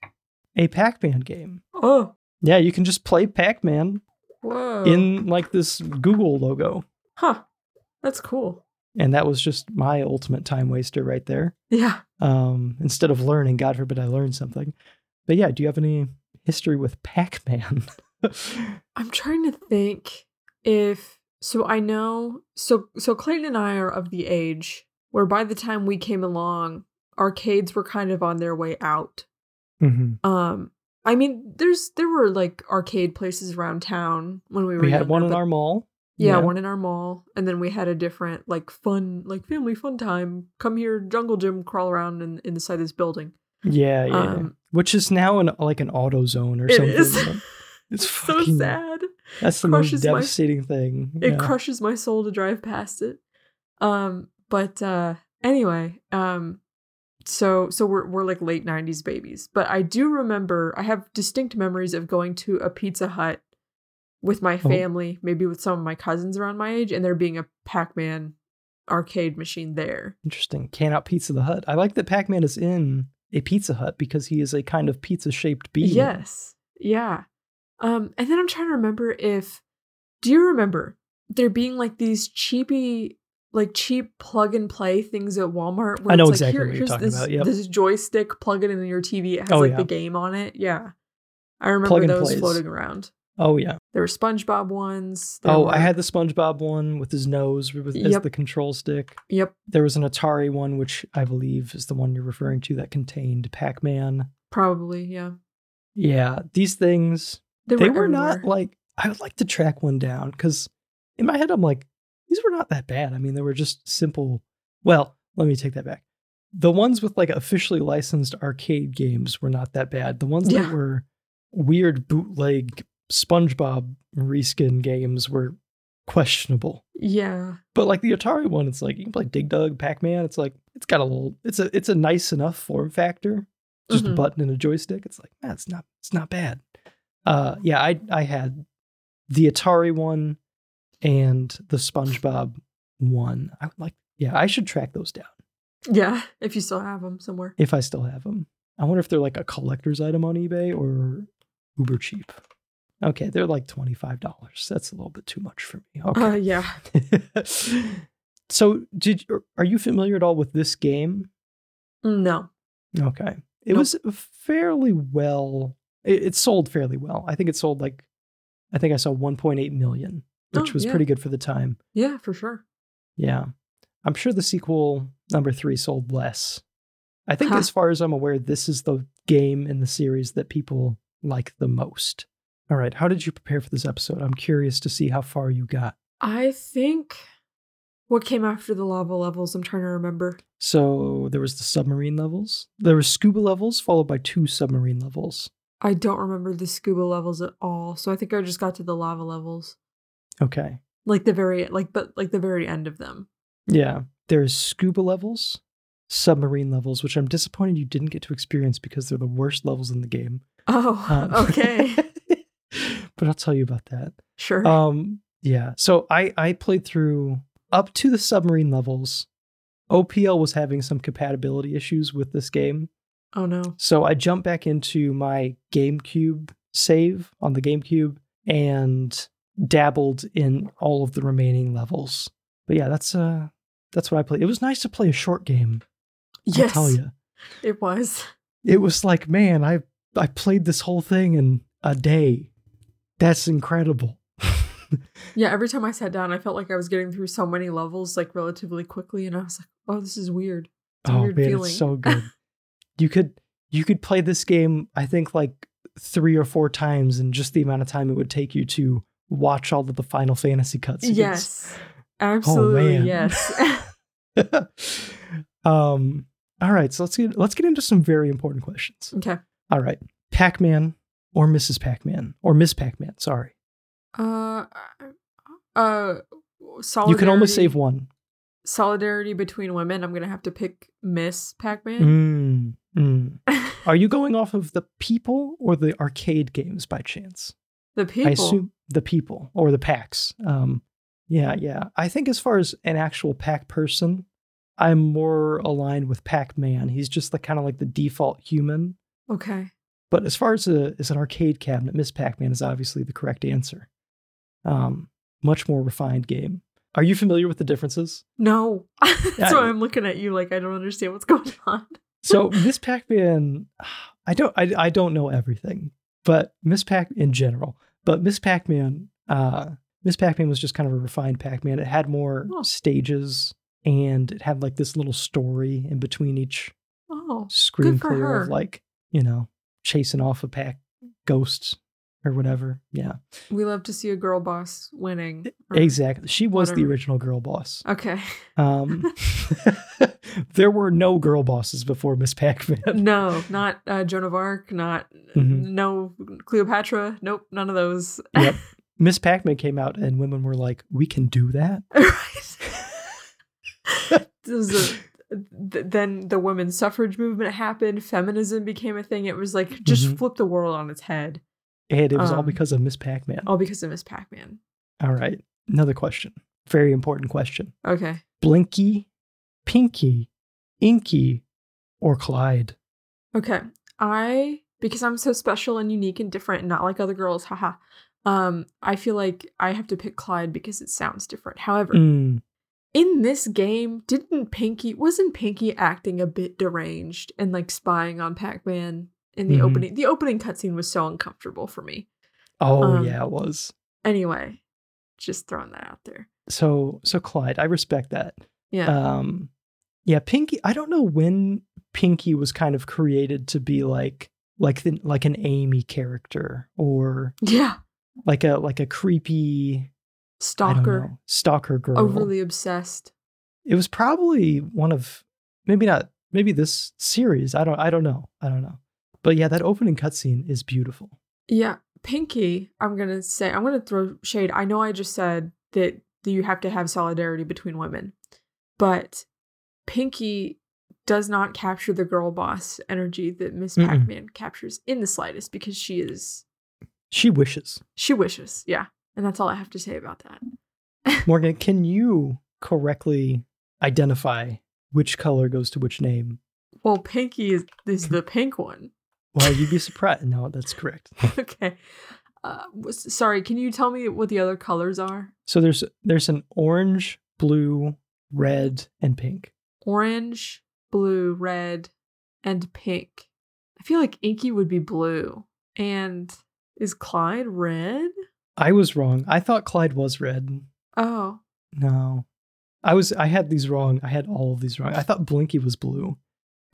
a Pac-Man game. Oh, Yeah, you can just play Pac-Man in like this Google logo. Huh. That's cool. And that was just my ultimate time waster right there. Yeah. Um, instead of learning, God forbid I learned something. But yeah, do you have any history with Pac-Man? (laughs) I'm trying to think if so I know so so Clayton and I are of the age where by the time we came along, arcades were kind of on their way out. Mhm. Um I mean there's there were like arcade places around town when we were We had one in our mall. yeah, one in our mall and then we had a different like fun like family fun time come here jungle gym crawl around in inside this building. Yeah, yeah. Um, Which is now an like an auto zone or It something. It's It's so sad. That's the most crushes my- devastating thing. it yeah. crushes my soul to drive past it um but uh anyway um so so we're we're like late 90s babies but i do remember i have distinct memories of going to a pizza hut with my Oh. family maybe with some of my cousins around my age and there being a pac-man arcade machine there Interesting. Can out Pizza the Hut. I like that Pac-Man is in a Pizza Hut because he is a kind of pizza-shaped being. yes yeah um and then i'm trying to remember if do you remember there being like these cheapy like cheap plug and play things at Walmart. I know it's like, exactly here- what you're here's talking this, about, yep. This joystick, plug it into your TV. It has Oh, like yeah. the game on it. Yeah, I remember those plays. floating around. Oh yeah. There were SpongeBob ones. Oh, I had the SpongeBob one with his nose with, as the control stick. Yep, There was an Atari one, which I believe is the one you're referring to, that contained Pac-Man. probably. Yeah, Yeah, these things they, they were, were not like I would like to track one down because in my head I'm like these were not that bad. I mean, they were just simple. Well, let me take that back. The ones with like officially licensed arcade games were not that bad. The ones Yeah. that were weird bootleg SpongeBob reskin games were questionable. Yeah, But like the Atari one, it's like you can play Dig Dug, Pac Man. It's like it's got a little. It's a it's a nice enough form factor. Just a Mhm. button and a joystick. It's like that's it's not it's not bad. Uh, yeah, I I had the Atari one and the SpongeBob one. I would like. Yeah, I should track those down yeah. If you still have them somewhere. if I still have them. I wonder if they're like a collector's item on eBay or uber cheap. Okay, they're like twenty five dollars. That's a little bit too much for me. Okay. Uh, yeah. (laughs) so, did are you familiar at all with this game? No. Okay, it Nope. was fairly well. It, it sold fairly well. I think it sold like, I think I saw 1.8 million, which Oh, was yeah. pretty good for the time. Yeah, for sure. Yeah, I'm sure the sequel number three sold less. I think, Huh. as far as I'm aware, this is the game in the series that people like the most. All right, how did you prepare for this episode? I'm curious to see how far you got. I think what came after the lava levels. I'm trying to remember. So there was the submarine levels. There was scuba levels, followed by two submarine levels. I don't remember the scuba levels at all. So I think I just got to the lava levels, Okay. like the very like but like the very end of them. Yeah. There's scuba levels, submarine levels, which I'm disappointed you didn't get to experience because they're the worst levels in the game. Oh, Um, (laughs) okay, (laughs) but I'll tell you about that. sure. Um, yeah. So I I played through up to the submarine levels. OPL was having some compatibility issues with this game. Oh no. So I jumped back into my GameCube save on the GameCube and dabbled in all of the remaining levels. But yeah, that's uh That's what I played. It was nice to play a short game. I'll Yes, tell you. it was. It was like, man, I I played this whole thing in a day. That's incredible. (laughs) Yeah, every time I sat down, I felt like I was getting through so many levels like relatively quickly, and I was like, "Oh, this is weird." It's a oh weird man, feeling. it's so (laughs) good. You could you could play this game, I think, like three or four times in just the amount of time it would take you to watch all of the Final Fantasy cutscenes. Yes, absolutely. Oh, yes. (laughs) um. All right, so let's get let's get into some very important questions. okay. All right, Pac-Man or Mrs. Pac-Man or Miss Pac-Man. Sorry, Uh, uh, you can only save one. Solidarity between women. I'm gonna have to pick Miss Pac-Man. Mm, mm. (laughs) Are you going off of the people or the arcade games by chance? the people. I assume the people or the packs. Um, yeah, yeah. I think as far as an actual pack person, I'm more aligned with Pac Man. He's just like kind of like the default human. Okay. But as far as a as an arcade cabinet, Miss Pac Man is obviously the correct answer. Um, much more refined game. Are you familiar with the differences? No. (laughs) That's why I'm looking at you like I don't understand what's going on. So (laughs) Miss Pac Man, (sighs) I don't I, I don't know everything, but Miss Pac in general. But Miss Pac Man, uh, Miss Pac Man was just kind of a refined Pac Man. It had more Oh. stages and it had like this little story in between each Oh, screen clear her. of like you know chasing off a pack ghosts or whatever. Yeah, we love to see a girl boss winning. exactly. She was the original girl boss. Okay. Um, (laughs) (laughs) there were no girl bosses before Miss Pac Man. No, not uh, Joan of Arc. Not Mhm. no Cleopatra. Nope, none of those. Yep. (laughs) Miss Pac Man came out and women were like, "We can do that." right. A- th- then the women's suffrage movement happened. Feminism became a thing. It was like just Mhm. flip the world on its head, And it was all Um, because of Miss Pac Man. all because of Miss Pac-Man. All right. Another question. Very important question. Okay. Blinky, Pinky, Inky, or Clyde? Okay. I because I'm so special and unique and different and not like other girls, haha. Um, I feel like I have to pick Clyde because it sounds different. However, Mm, in this game, didn't Pinky wasn't Pinky acting a bit deranged and like spying on Pac-Man in the Mhm. opening? The opening cutscene was so uncomfortable for me. Oh, Um, yeah, it was. Anyway, just throwing that out there. So, so Clyde, I respect that. Yeah. Um, yeah, Pinky. I don't know when Pinky was kind of created to be like, like the, like an Amy character or yeah. like a like a creepy Stalker. stalker girl. Overly obsessed. it was probably one of maybe not maybe this series. I don't I don't know. I don't know. But yeah, that opening cutscene is beautiful. Yeah, Pinky, I'm going to say, I'm going to throw shade. I know I just said that, you have to have solidarity between women, but Pinky does not capture the girl boss energy that Miss. Pac Man captures in the slightest because she is, She wishes. she wishes. Yeah. And that's all I have to say about that. (laughs) Morgan, can you correctly identify which color goes to which name? Well, Pinky is, is the (clears throat) pink one. Well, you'd be surprised. No, that's correct. (laughs) okay. Uh, sorry, can you tell me what the other colors are? So there's there's an orange, blue, red, and pink. orange, blue, red, and pink. I feel like Inky would be blue. And is Clyde red? I was wrong. I thought Clyde was red. Oh. No. I was I had these wrong. I had all of these wrong. I thought Blinky was blue. (laughs)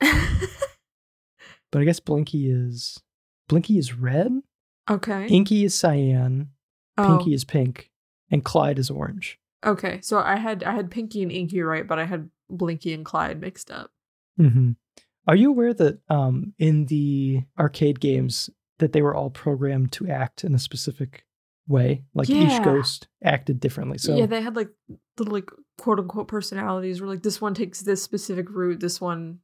But I guess Blinky is Blinky is red. okay. Inky is cyan. Oh, Pinky is pink. And Clyde is orange. okay. So I had I had Pinky and Inky right, but I had Blinky and Clyde mixed up. hmm Are you aware that um, in the arcade games that they were all programmed to act in a specific way? Like each ghost acted differently. So yeah, they had like little like quote unquote personalities where like this one takes this specific route, this one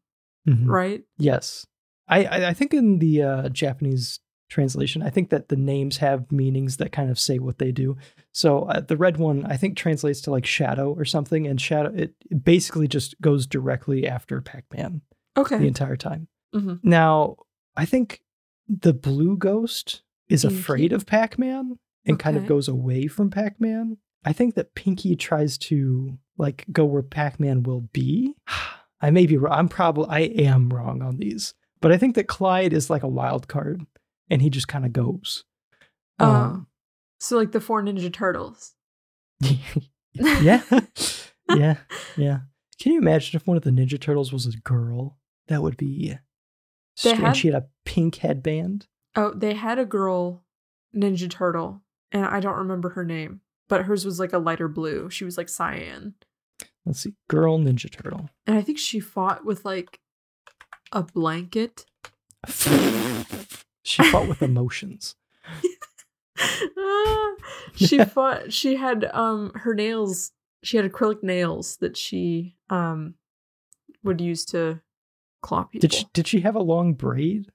Mhm. right? yes, I, I I think in the uh, Japanese translation, I think that the names have meanings that kind of say what they do. So uh, the red one, I think, translates to like shadow or something, and shadow it, it basically just goes directly after Pac-Man Okay. the entire time. Mhm. Now, I think the blue ghost is Inky. afraid of Pac-Man and kind of goes away from Pac-Man. I think that Pinky tries to like go where Pac-Man will be. (sighs) I may be wrong. I'm probably I am wrong on these, but I think that Clyde is like a wild card, and he just kind of goes. Oh. Um, So like the four Ninja Turtles. (laughs) yeah, (laughs) yeah, yeah. Can you imagine if one of the Ninja Turtles was a girl? That would be. Strange. had- She had a pink headband. Oh, they had a girl Ninja Turtle, and I don't remember her name, but hers was like a lighter blue. She was like cyan. Let's see, girl Ninja Turtle. And I think she fought with like a blanket. she fought with emotions. Ah, (laughs) she fought she had um her nails she had acrylic nails that she um would use to claw people. Did she, did she have a long braid?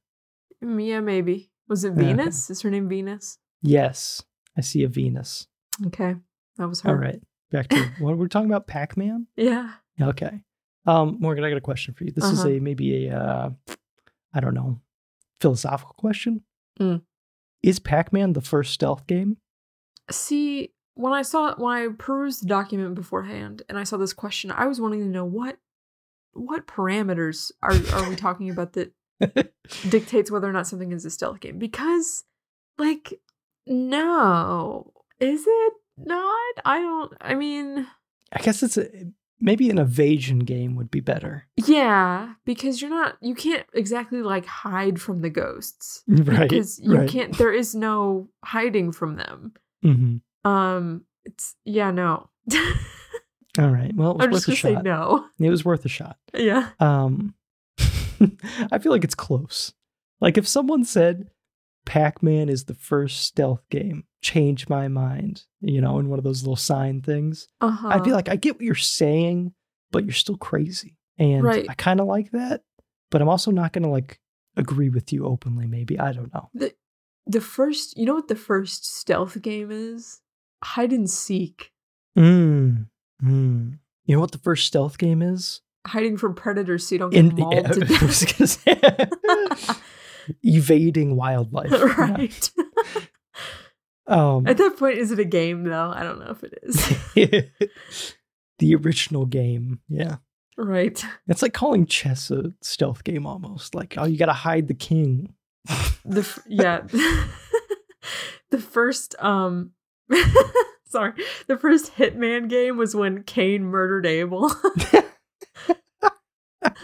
Mm, yeah, maybe. Was it Yeah, okay. Venus? Is her name Venus? Yes, I see a Venus. Okay. That was her. All right, back to what we're talking about. Pac Man. (laughs) Yeah. Okay, um, Morgan, I got a question for you. This is Uh-huh. a maybe a uh, I don't know philosophical question. Mm. Is Pac Man the first stealth game? See, when I saw when I perused the document beforehand and I saw this question, I was wanting to know what what parameters are are we talking about that (laughs) dictates whether or not something is a stealth game? Because like no. Is it not? I don't I mean I guess it's a maybe an evasion game would be better. yeah, because you're not you can't exactly like hide from the ghosts. (laughs) Right. Because you right. can't there is no hiding from them. Mhm. Um it's yeah, no. (laughs) All right. Well, it was I'm worth just a gonna say no. It was worth a shot. Yeah. Um, (laughs) I feel like it's close. Like if someone said Pac-Man is the first stealth game, change my mind, you know, in one of those little sign things, Uh-huh. I'd be like, I get what you're saying, but you're still crazy, and Right. I kind of like that, but I'm also not gonna like agree with you openly. Maybe I don't know. the the first you know what the first stealth game is? Hide and seek. Mm. Mm. You know what the first stealth game is? Hiding from predators so you don't get mauled yeah, to (laughs) I was gonna say- death. (laughs) (laughs) evading (laughs) wildlife. Right. (laughs) Um, At that point, is it a game though? I don't know if it is. (laughs) the original game. Yeah. right. It's like calling chess a stealth game almost. Like, oh, you got to hide the king. The f- yeah. the first um sorry. The first Hitman game was when Cain murdered Abel.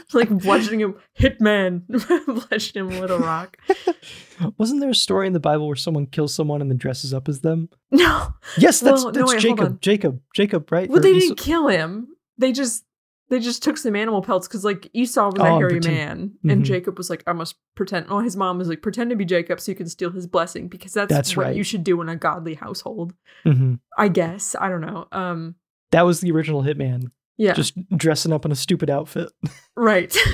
(laughs) like bludgeoning him Hitman (laughs) bludgeoning him with a rock. (laughs) Wasn't there a story in the Bible where someone kills someone and then dresses up as them? No. Yes, that's, Well, no, wait, Jacob. Jacob. Jacob, right? Well, Or they Esau- didn't kill him. They just they just took some animal pelts because like Esau was Oh, a hairy pretend- man, and Mhm. Jacob was like, I must pretend. Oh, his mom was like, pretend to be Jacob so you can steal his blessing because that's, That's what right. you should do in a godly household. Mhm. I guess I don't know. Um, That was the original Hitman. Yeah, Just dressing up in a stupid outfit. right. (laughs)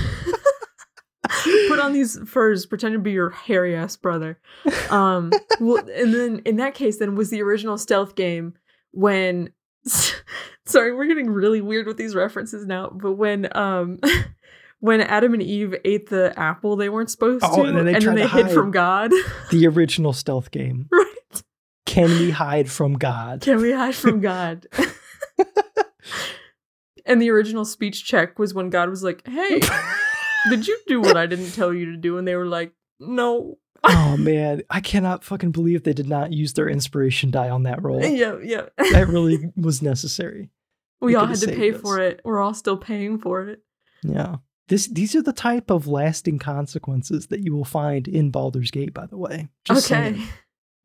Put on these furs, pretend to be your hairy ass brother. Um, well, and then in that case, then was the original stealth game when. (laughs) Sorry, we're getting really weird with these references now. But when um, (laughs) when Adam and Eve ate the apple they weren't supposed Oh, to, and then they tried to hid from God. the original stealth game. right? Can we hide from God? Can we hide from God? And the original speech check was when God was like, "Hey, (laughs) did you do what I didn't tell you to do?" And they were like, "No." oh man, I cannot fucking believe they did not use their inspiration die on that roll. Yeah, yeah. that (laughs) really was necessary. we they all had to pay us. for it. We're all still paying for it. Yeah. This these are the type of lasting consequences that you will find in Baldur's Gate, by the way. Just okay. saying.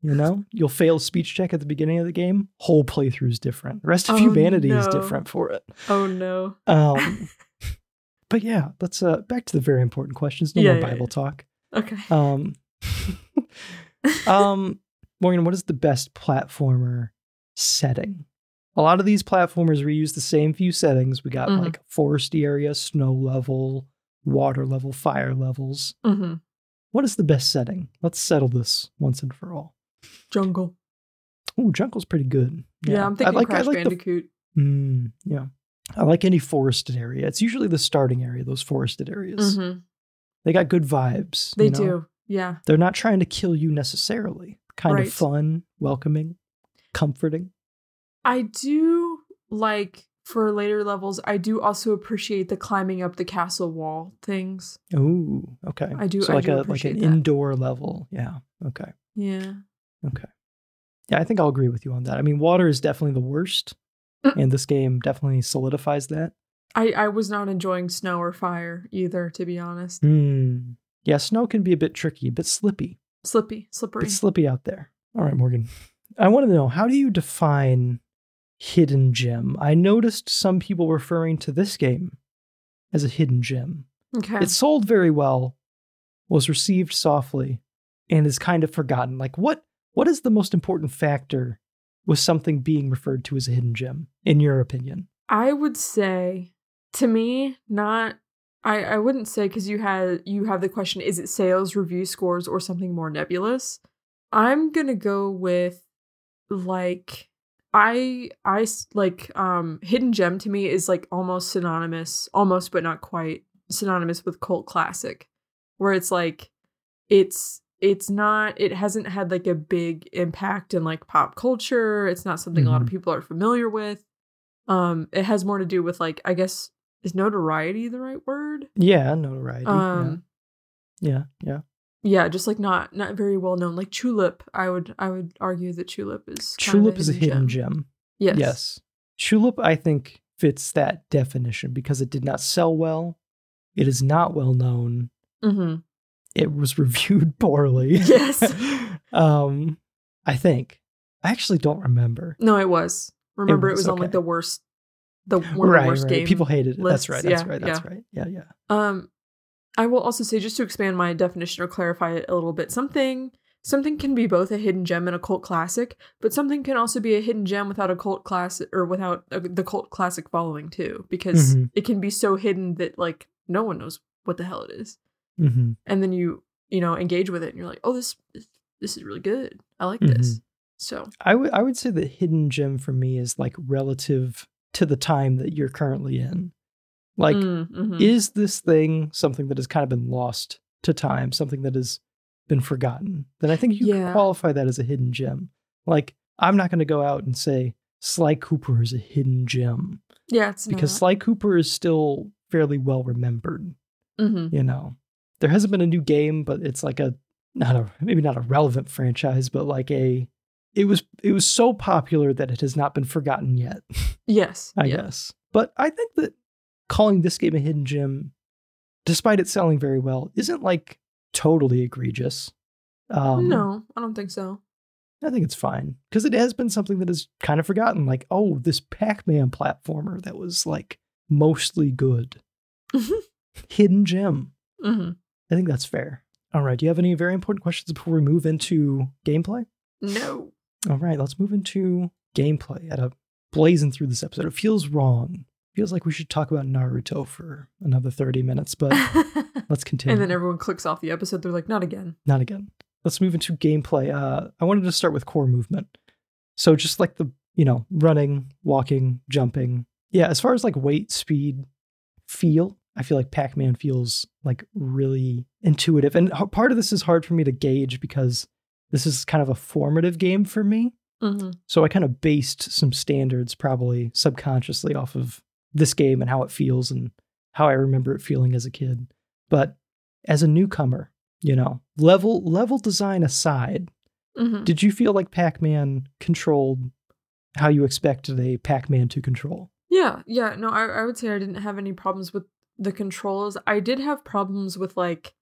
You know, you'll fail speech check at the beginning of the game. Whole playthrough is different. The rest of Oh, humanity is different for it. Oh no. Um, (laughs) but yeah, let's uh back to the very important questions. No Yeah, more yeah, Bible yeah. talk. Okay. Um, (laughs) um, Morgan, what is the best platformer setting? A lot of these platformers reuse the same few settings. We got Mhm. like foresty area, snow level, water level, fire levels. hmm What is the best setting? Let's settle this once and for all. Jungle. Ooh, jungle's pretty good. Yeah, I'm thinking I like, Crash I like the, Bandicoot. mm, yeah. I like any forested area. It's usually the starting area, those forested areas. Mhm. They got good vibes. They you know? do. Yeah. They're not trying to kill you necessarily. Kind Right. of fun, welcoming, comforting. I do like for later levels, I do also appreciate the climbing up the castle wall things. Ooh, okay. I do- So I like do a like an that. indoor level. Yeah. Okay. Yeah. Okay. Yeah, I think I'll agree with you on that. I mean, water is definitely the worst, Mm. and this game definitely solidifies that. I, I was not enjoying snow or fire either, to be honest. Hmm. Yeah, snow can be a bit tricky, a bit slippy, Slippy, slippery. bit slippy out there. All right, Morgan. I want to know how do you define hidden gem? I noticed some people referring to this game as a hidden gem. okay. It sold very well, was received softly, and is kind of forgotten. Like what what is the most important factor with something being referred to as a hidden gem, in your opinion? I would say to me, not I, I wouldn't say because you had you have the question, is it sales, review scores, or something more nebulous? I'm gonna go with like I I like um hidden gem to me is like almost synonymous, almost but not quite synonymous with cult classic, where it's like it's it's not it hasn't had like a big impact in like pop culture. It's not something a lot of Mhm. people are familiar with. Um, it has more to do with like I guess is notoriety the right word? Yeah, notoriety. Um, yeah, yeah. yeah, just like not not very well known. Like Tulip, I would I would argue that Tulip is yeah. kind of Tulip is a hidden gem. Yes. Yes. Tulip, I think, fits that definition because it did not sell well. It is not well known. Mm-hmm. It was reviewed (laughs) poorly. Yes. (laughs) um, I think. I actually don't remember. No, it was. Remember, it was, was, on like the worst, the one right, the worst right. game. People hated it. lists. That's right. That's Yeah, right. That's yeah. right. Yeah, yeah. Um, I will also say just to expand my definition or clarify it a little bit. Something something can be both a hidden gem and a cult classic, but something can also be a hidden gem without a cult classic or without a, the cult classic following too, because Mhm. it can be so hidden that like no one knows what the hell it is, hmm and then you you know engage with it and you're like, oh this this is really good. I like Mm-hmm. this. So I would I would say the hidden gem for me is like relative to the time that you're currently in. Like, mm, mhm. is this thing something that has kind of been lost to time, something that has been forgotten? Then I think you can Yeah. qualify that as a hidden gem. Like, I'm not going to go out and say Sly Cooper is a hidden gem yeah, it's because not. Sly Cooper is still fairly well remembered. Mhm. You know, there hasn't been a new game, but it's like a not a maybe not a relevant franchise, but like a it was it was so popular that it has not been forgotten yet. yes, (laughs) I yeah. guess. But I think that calling this game a hidden gem, despite it selling very well, isn't like totally egregious. Um, no, I don't think so. I think it's fine because it has been something that is kind of forgotten. Like, oh, this Pac-Man platformer that was like mostly good, Mhm. (laughs) hidden gem. hmm I think that's fair. All right. Do you have any very important questions before we move into gameplay? No. All right. Let's move into gameplay at a blazing through this episode. It feels wrong. Feels like we should talk about Naruto for another 30 minutes, but (laughs) let's continue. and then everyone clicks off the episode. They're like, not again. Not again. Let's move into gameplay. Uh, I wanted to start with core movement. So just like the, you know, running, walking, jumping. Yeah, as far as like weight, speed, feel, I feel like Pac-Man feels like really intuitive. And part of this is hard for me to gauge because this is kind of a formative game for me. hmm So I kind of based some standards probably subconsciously off of this game and how it feels and how I remember it feeling as a kid. But as a newcomer, you know, level level design aside, hmm did you feel like Pac-Man controlled how you expected a Pac-Man to control? Yeah, yeah. No, I, I would say I didn't have any problems with the controls. I did have problems with like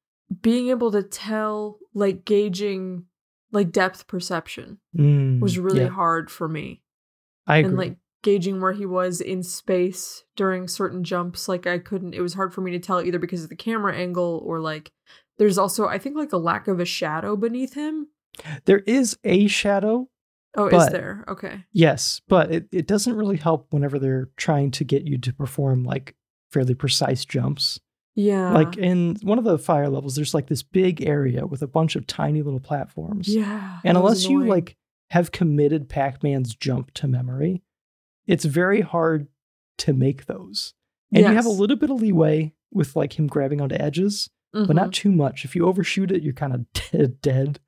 being able to tell, like gauging, like depth perception Mm, was really yeah, hard for me. I agree. And like gauging where he was in space during certain jumps, like I couldn't, it was hard for me to tell either because of the camera angle or like there's also, I think, like a lack of a shadow beneath him. there is a shadow, Oh, is there? Okay. yes, but it, it doesn't really help whenever they're trying to get you to perform like fairly precise jumps. Yeah. like in one of the fire levels there's like this big area with a bunch of tiny little platforms yeah. and unless you like have committed pac-man's jump to memory it's very hard to make those and you have a little bit of leeway with like him grabbing onto edges but Mhm. not too much if you overshoot it you're kind of (laughs) dead dead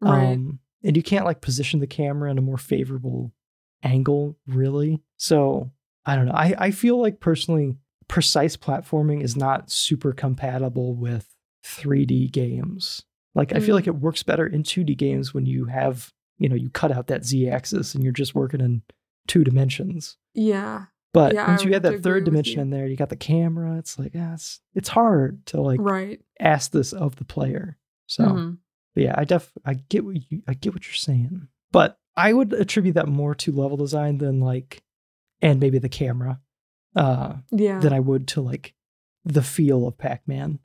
right. um and you can't like position the camera in a more favorable angle, really. So I don't know. I, I feel like personally, precise platforming is not super compatible with 3D games. Like I feel Mm. like it works better in 2D games when you have, you know, you cut out that Z axis and you're just working in two dimensions. Yeah. But Yeah, I once you add that third dimension in there, you got the camera. It's like, yeah, it's, it's hard to like right. ask this of the player. So Mhm. but yeah, I def I get what you I get what you're saying. But I would attribute that more to level design than like and maybe the camera. Uh Yeah. than I would to like the feel of Pac-Man.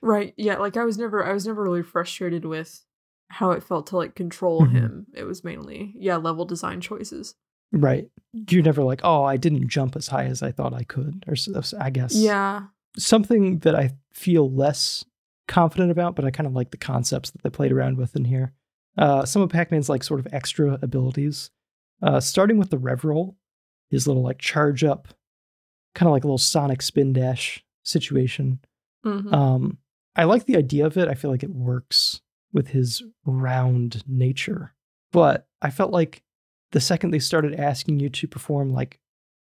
Right. Yeah. Like I was never I was never really frustrated with how it felt to like control Mhm. him. It was mainly, yeah, level design choices. Right. You're never like, "Oh, I didn't jump as high as I thought I could." Or I guess. Yeah. Something that I feel less confident about, but I kind of like the concepts that they played around with in here. Uh, some of Pac-Man's like sort of extra abilities, uh, starting with the rev roll, his little like charge up, kind of like a little Sonic spin dash situation. Mhm. Um, I like the idea of it. I feel like it works with his round nature, but I felt like the second they started asking you to perform like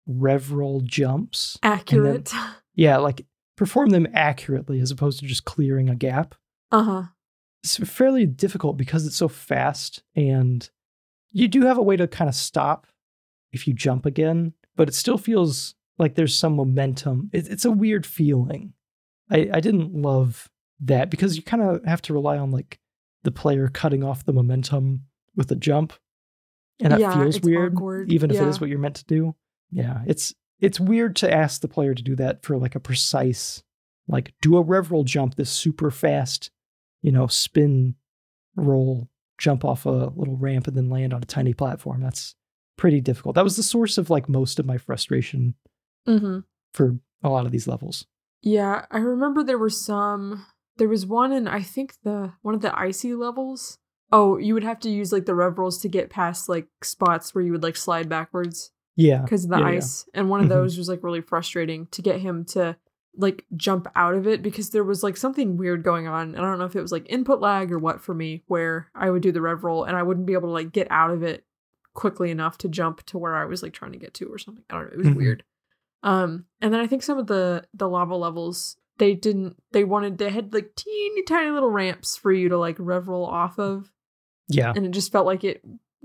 rev roll jumps, Accurate. (laughs) yeah, like perform them accurately as opposed to just clearing a gap. uh-huh. It's fairly difficult because it's so fast and you do have a way to kind of stop if you jump again, but it still feels like there's some momentum. It, it's a weird feeling. I, I didn't love that because you kind of have to rely on like the player cutting off the momentum with a jump. And that Yeah, feels weird, awkward. even if it is what you're meant to do. Yeah, it's it's weird to ask the player to do that for like a precise, like do a rev roll jump this super fast, you know, spin roll, jump off a little ramp and then land on a tiny platform. That's pretty difficult. That was the source of like most of my frustration Mm-hmm. for a lot of these levels. Yeah, I remember there were some. There was one in I think the one of the icy levels. Oh, you would have to use like the rev rolls to get past like spots where you would like slide backwards Yeah. because of the Yeah, yeah. ice. And one of Mhm. those was like really frustrating to get him to like jump out of it because there was like something weird going on. And I don't know if it was like input lag or what for me, where I would do the rev roll and I wouldn't be able to like get out of it quickly enough to jump to where I was like trying to get to or something. I don't know. It was Mhm. weird. Um, and then I think some of the the lava levels they didn't they wanted they had like teeny tiny little ramps for you to like rev roll off of, Yeah. and it just felt like it,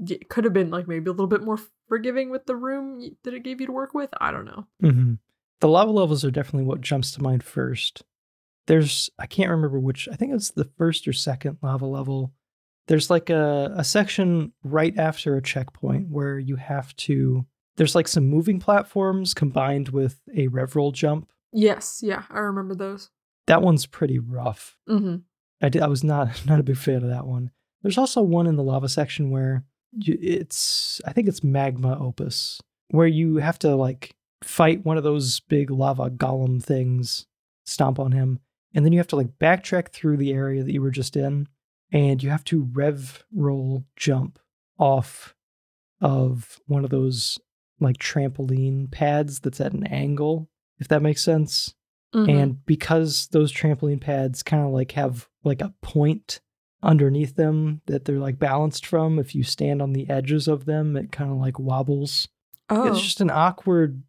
it could have been like maybe a little bit more forgiving with the room that it gave you to work with. I don't know. hmm The lava levels are definitely what jumps to mind first. There's, I can't remember which, I think it's the first or second lava level. There's like a, a section right after a checkpoint where you have to, there's like some moving platforms combined with a rev roll jump. Yes, yeah, I remember those. That one's pretty rough. Mm-hmm. I, did, I was not (laughs) not a big fan of that one. There's also one in the lava section where you, it's I think it's magma opus where you have to like fight one of those big lava golem things, stomp on him, and then you have to like backtrack through the area that you were just in, and you have to rev roll jump off of one of those like trampoline pads that's at an angle, if that makes sense Mm-hmm. and because those trampoline pads kind of like have like a point underneath them that they're like balanced from if you stand on the edges of them it kind of like wobbles oh, it's just an awkward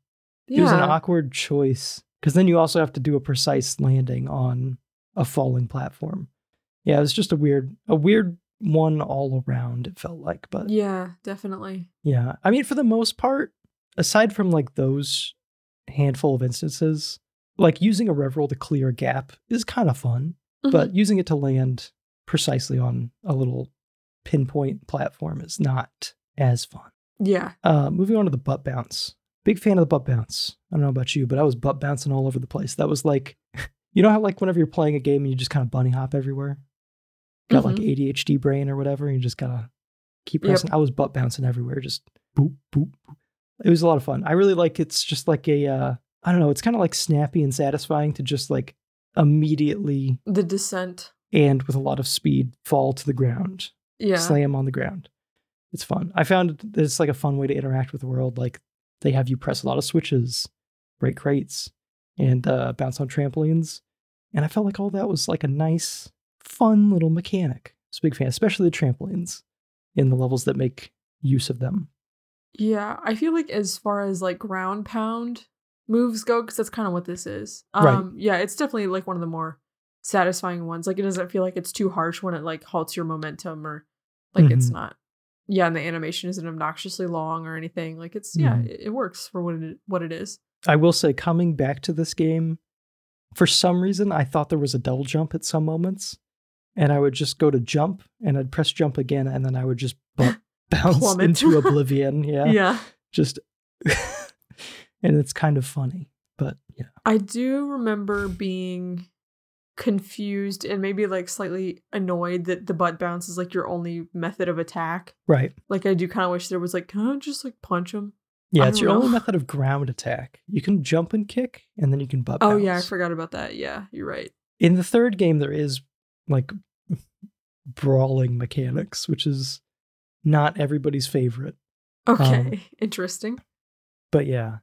yeah. it was an awkward choice because then you also have to do a precise landing on a falling platform yeah it was just a weird a weird one all around it felt like but yeah, definitely. yeah. I mean, for the most part, aside from like those handful of instances, like using a rev roll to clear a gap is kind of fun, Mhm. but using it to land precisely on a little pinpoint platform is not as fun. yeah, Uh, moving on to the butt bounce. Big fan of the butt bounce. I don't know about you, but I was butt bouncing all over the place. That was like, (laughs) you know how like whenever you're playing a game and you just kind of bunny hop everywhere? Got like ADHD brain or whatever, and you just gotta keep Mm-hmm. Yep. pressing. I was butt bouncing everywhere, just boop, boop, boop. It was a lot of fun. I really like it's just like a, uh, I don't know, it's kind of like snappy and satisfying to just like immediately the descent. and with a lot of speed fall to the ground Yeah, slam on the ground. It's fun. I found that it's like a fun way to interact with the world. Like they have you press a lot of switches, break crates, and uh, bounce on trampolines. And I felt like all that was like a nice, fun little mechanic. I was a big fan, especially the trampolines in the levels that make use of them. Yeah, I feel like as far as like ground pound moves go, because that's kind of what this is. Right. Um, yeah, it's definitely like one of the more satisfying ones. Like it doesn't feel like it's too harsh when it like halts your momentum or like it's Mhm. not. Yeah, and the animation isn't obnoxiously long or anything. Like it's yeah, Mhm. it, it works for what it what it is. I will say, coming back to this game, for some reason, I thought there was a double jump at some moments, and I would just go to jump, and I'd press jump again, and then I would just bu- bounce Plummet. into (laughs) oblivion. Yeah, Yeah. just, (laughs) and it's kind of funny, but yeah, I do remember being confused and maybe like slightly annoyed that the butt bounce is like your only method of attack. right. Like I do kind of wish there was like, can I just like punch him? Yeah, I it's your only method of ground attack. You can jump and kick, and then you can butt. Bounce. Oh yeah, I forgot about that. Yeah, you're right. In the third game, there is like (laughs) brawling mechanics, which is not everybody's favorite. Okay, (laughs) interesting. But yeah,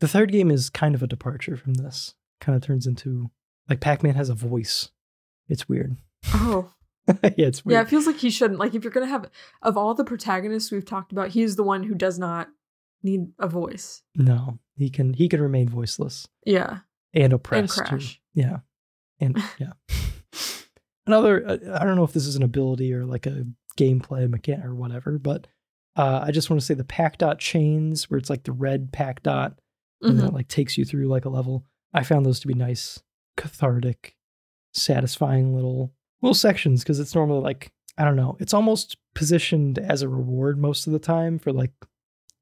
the third game is kind of a departure from this. Kind of turns into like Pac Man has a voice. It's weird. Oh (laughs) yeah, it's weird. yeah, it feels like he shouldn't. Like if you're gonna have of all the protagonists we've talked about, he's the one who does not need a voice. no, he can he can remain voiceless Yeah, and and oppressed. too. crash. Yeah, and yeah. (laughs) Another, uh, I don't know if this is an ability or like a gameplay mechanic or whatever, but uh, I just want to say the pack dot chains, where it's like the red pack dot, and then Mhm. it like takes you through like a level. I found those to be nice, cathartic, satisfying little little sections because it's normally like I don't know, it's almost positioned as a reward most of the time for like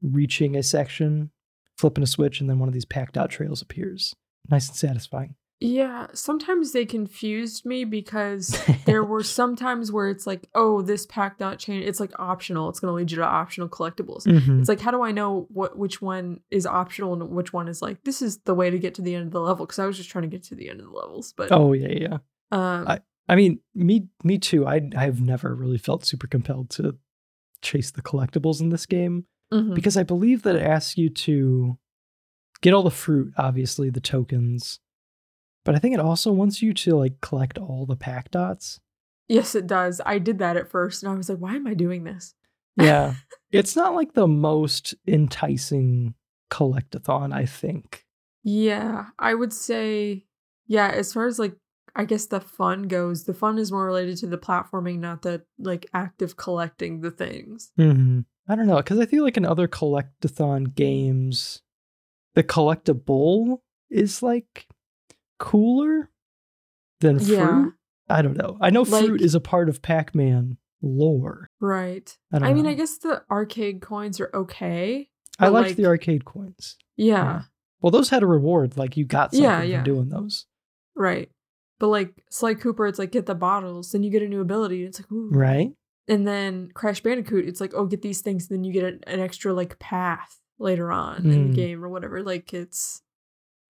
reaching a section, flipping a switch, and then one of these pack dot trails appears. Nice and satisfying. Yeah, sometimes they confused me because there were (laughs) some times where it's like, oh, this pack dot chain, it's like optional. It's going to lead you to optional collectibles. Mhm. It's like, how do I know what which one is optional and which one is like this is the way to get to the end of the level? Because I was just trying to get to the end of the levels, but Oh yeah, yeah. um, I- I mean, me me too. I I've never really felt super compelled to chase the collectibles in this game mhm. because I believe that it asks you to get all the fruit, obviously the tokens, but I think it also wants you to like collect all the pack dots. yes, it does. I did that at first, and I was like, why am I doing this? Yeah, (laughs) it's not like the most enticing collectathon. I think. Yeah, I would say, yeah, as far as like, I guess the fun goes, the fun is more related to the platforming, not the like active collecting the things. hmm I don't know because I feel like in other collectathon games, the collectible is like cooler than fruit. Yeah. I don't know. I know fruit is a part of Pac-Man lore. Right. I don't I, mean, know. I guess the arcade coins are okay. I liked the arcade coins. Yeah, Well, those had a reward, like you got something Yeah, for yeah. doing those, right. But like Sly Cooper, it's like get the bottles, then you get a new ability. It's like ooh. right? And then Crash Bandicoot, it's like oh, get these things, then you get an, an extra like path later on in Mm. the game or whatever. Like it's,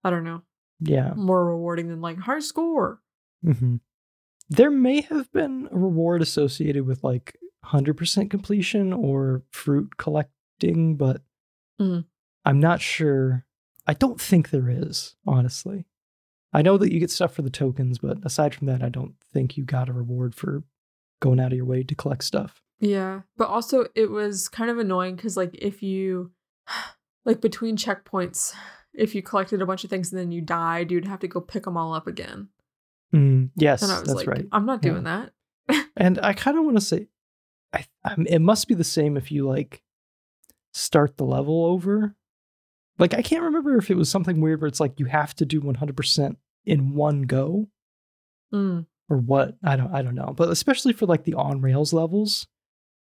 I don't know, Yeah. more rewarding than like high score. hmm There may have been a reward associated with like 100% completion or fruit collecting, but Mhm. I'm not sure. I don't think there is, honestly. I know that you get stuff for the tokens, but aside from that, I don't think you got a reward for going out of your way to collect stuff. Yeah, but also it was kind of annoying because like if you (sighs) like between checkpoints, if you collected a bunch of things and then you died, you'd have to go pick them all up again. Mm, yes, And I was that's like, right. I'm not Yeah. doing that. And I kind of want to say, I, I it must be the same if you like start the level over. Like I can't remember if it was something weird where it's like you have to do 100% in one go Mm. or what. I don't I don't know. But especially for like the on rails levels,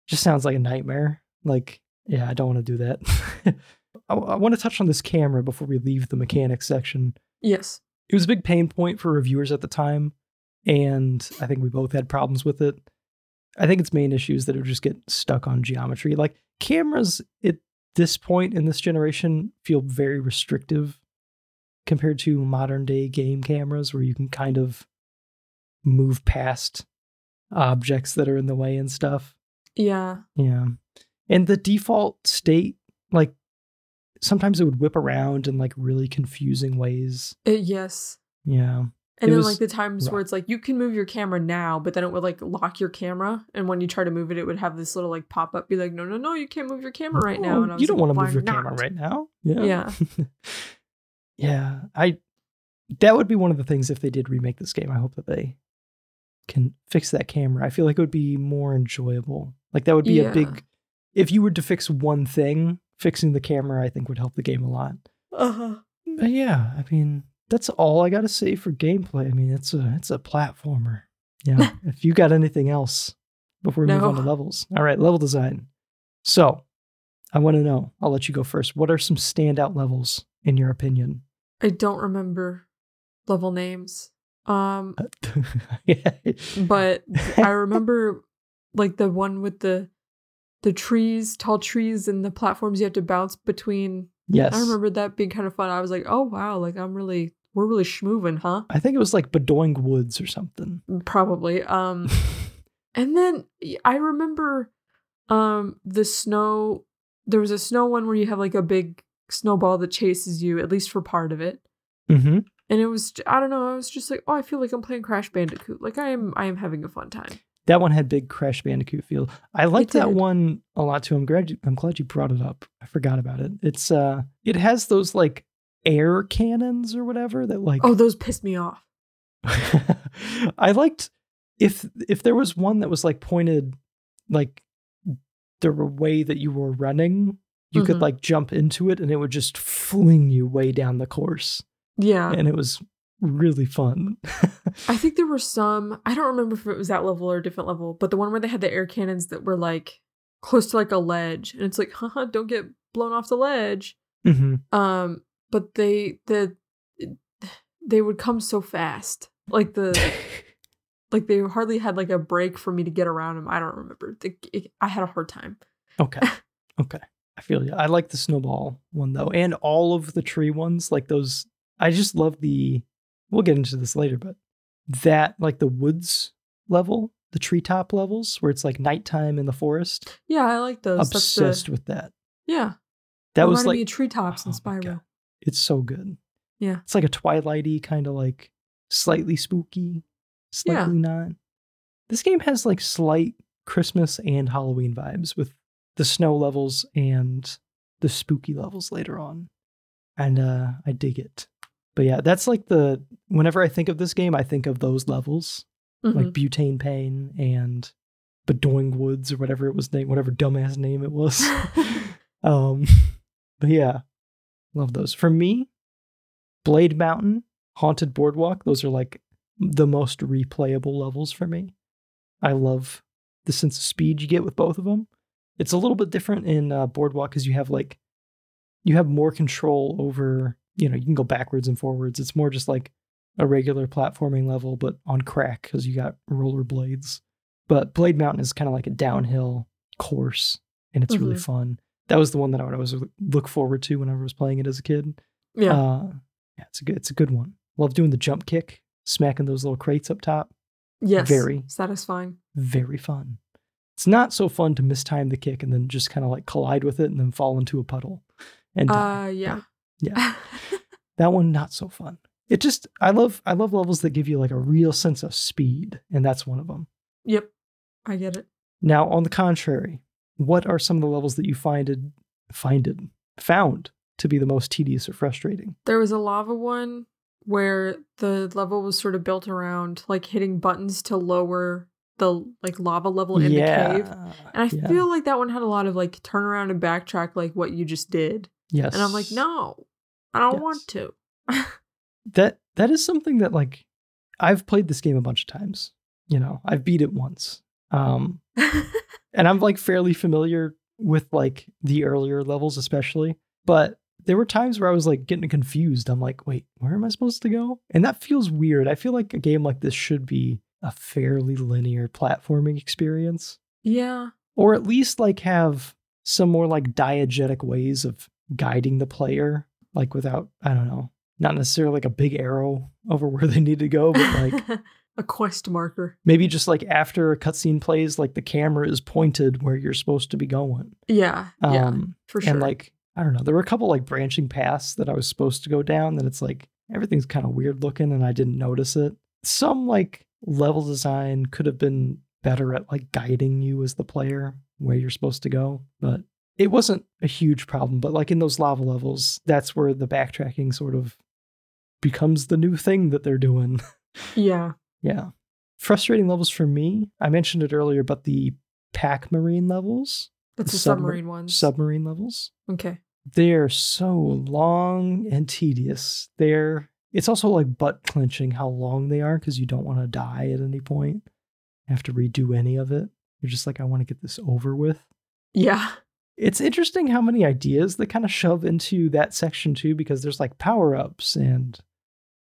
just sounds like a nightmare. Like yeah, I don't want to do that. (laughs) I, I want to touch on this camera before we leave the mechanics section Yes. it was a big pain point for reviewers at the time and i think we both had problems with it i think its main issue is that it would just get stuck on geometry like cameras at this point in this generation feel very restrictive compared to modern day game cameras where you can kind of move past objects that are in the way and stuff Yeah. yeah. And the default state, like sometimes it would whip around in like really confusing ways. Uh, yes. Yeah. And It then like the times where it's like you can move your camera now, but then it would like lock your camera, and when you try to move it, it would have this little like pop up, be like, no, no, no, you can't move your camera right now. Oh, And I was you don't like, want to move your camera right now. Yeah. Yeah. (laughs) yeah. I that would be one of the things if they did remake this game. I hope that they can fix that camera. I feel like it would be more enjoyable. Like that would be a big if you were to fix one thing, fixing the camera I think would help the game a lot. Uh-huh. But yeah, I mean, that's all I got to say for gameplay. I mean, it's a it's a platformer. Yeah. (laughs) if you got anything else before we move on to levels. All right, level design. So, I want to know. I'll let you go first. What are some standout levels in your opinion? I don't remember level names. Um, (laughs) yeah. but (laughs) I remember like the one with the the trees, tall trees, and the platforms you have to bounce between. yes. I remember that being kind of fun. I was like, oh wow, like I'm really we're really schmoovin', huh? I think it was like Bedoing Woods or something. Probably. Um, (laughs) and then I remember um the snow. There was a snow one where you have like a big snowball that chases you, at least for part of it. mm-hmm. And it was I don't know. I was just like, oh, I feel like I'm playing Crash Bandicoot. Like I am I am having a fun time. That one had big Crash Bandicoot feel. I liked that did. one a lot too. I'm glad you, I'm glad you brought it up. I forgot about it. It's uh it has those like air cannons or whatever that like Oh, those pissed me off. (laughs) I liked if if there was one that was like pointed like the way that you were running, you could Mhm. like jump into it and it would just fling you way down the course. Yeah. And it was really fun. (laughs) I think there were some, I don't remember if it was that level or a different level, but the one where they had the air cannons that were like close to like a ledge. And it's like, haha, don't get blown off the ledge. hmm Um, but they the they would come so fast. Like the like they hardly had like a break for me to get around them. I don't remember. The- it- I had a hard time. Okay. Okay. I feel you. I like the snowball one though, and all of the tree ones, like those. I just love the. We'll get into this later, but that like the woods level, the treetop levels, where it's like nighttime in the forest. Yeah, I like those. Obsessed the, with that. yeah. That was like treetops in Oh my Spyro. It's so good. Yeah. It's like a twilighty kind of like slightly spooky, slightly not. This game has like slight Christmas and Halloween vibes with the snow levels and the spooky levels later on. And uh I dig it. But yeah, that's like the whenever I think of this game, I think of those levels, like Mhm. Butane Pain and Bedoing Woods or whatever it was named, whatever dumbass name it was. (laughs) (laughs) Um, but yeah, love those. For me, Blade Mountain, Haunted Boardwalk, those are like the most replayable levels for me. I love the sense of speed you get with both of them. It's a little bit different in uh, Boardwalk because you have like you have more control over. You know, you can go backwards and forwards. It's more just like a regular platforming level, but on crack because you got roller blades. But Blade Mountain is kind of like a downhill course, and it's really Mhm. fun. That was the one that I would always look forward to whenever I was playing it as a kid. yeah. Uh, yeah, it's a good, it's a good one. Love doing the jump kick, smacking those little crates up top. yes. very. satisfying. Very fun. It's not so fun to mistime the kick and then just kind of like collide with it and then fall into a puddle. And. Uh yeah. yeah, (laughs) that one not so fun. It just I love I love levels that give you like a real sense of speed, and that's one of them. yep. I get it. Now, on the contrary, what are some of the levels that you find it, find it, found to be the most tedious or frustrating? There was a lava one where the level was sort of built around like hitting buttons to lower the like lava level in the cave. And I yeah, feel like that one had a lot of like turn around and backtrack like what you just did. yes, And I'm like, no, I don't Yes. want to. (laughs) that that is something that like I've played this game a bunch of times. You know, I've beat it once. Um, (laughs) and I'm like fairly familiar with like the earlier levels, especially. But there were times where I was like getting confused. I'm like, wait, where am I supposed to go? And that feels weird. I feel like a game like this should be a fairly linear platforming experience, yeah. or at least like have some more like diegetic ways of guiding the player, like without, I don't know, not necessarily like a big arrow over where they need to go, but like (laughs) a quest marker. maybe just like after a cutscene plays, like the camera is pointed where you're supposed to be going. Yeah. Yeah. Um, For sure. and like, I don't know, there were a couple like branching paths that I was supposed to go down that it's like, everything's kind of weird looking and I didn't notice it. Some like level design could have been better at like guiding you as the player where you're supposed to go, but it wasn't a huge problem. But like in those lava levels, that's where the backtracking sort of becomes the new thing that they're doing. (laughs) Yeah. yeah. Frustrating levels for me. I mentioned it earlier, but the Pac-Marine levels, That's the Submar- submarine ones. submarine levels, okay. they're so long and tedious. They're it's also like butt clenching how long they are because you don't want to die at any point. Have to redo any of it. You're just like, I want to get this over with. Yeah. It's interesting how many ideas they kind of shove into that section too, because there's like power ups and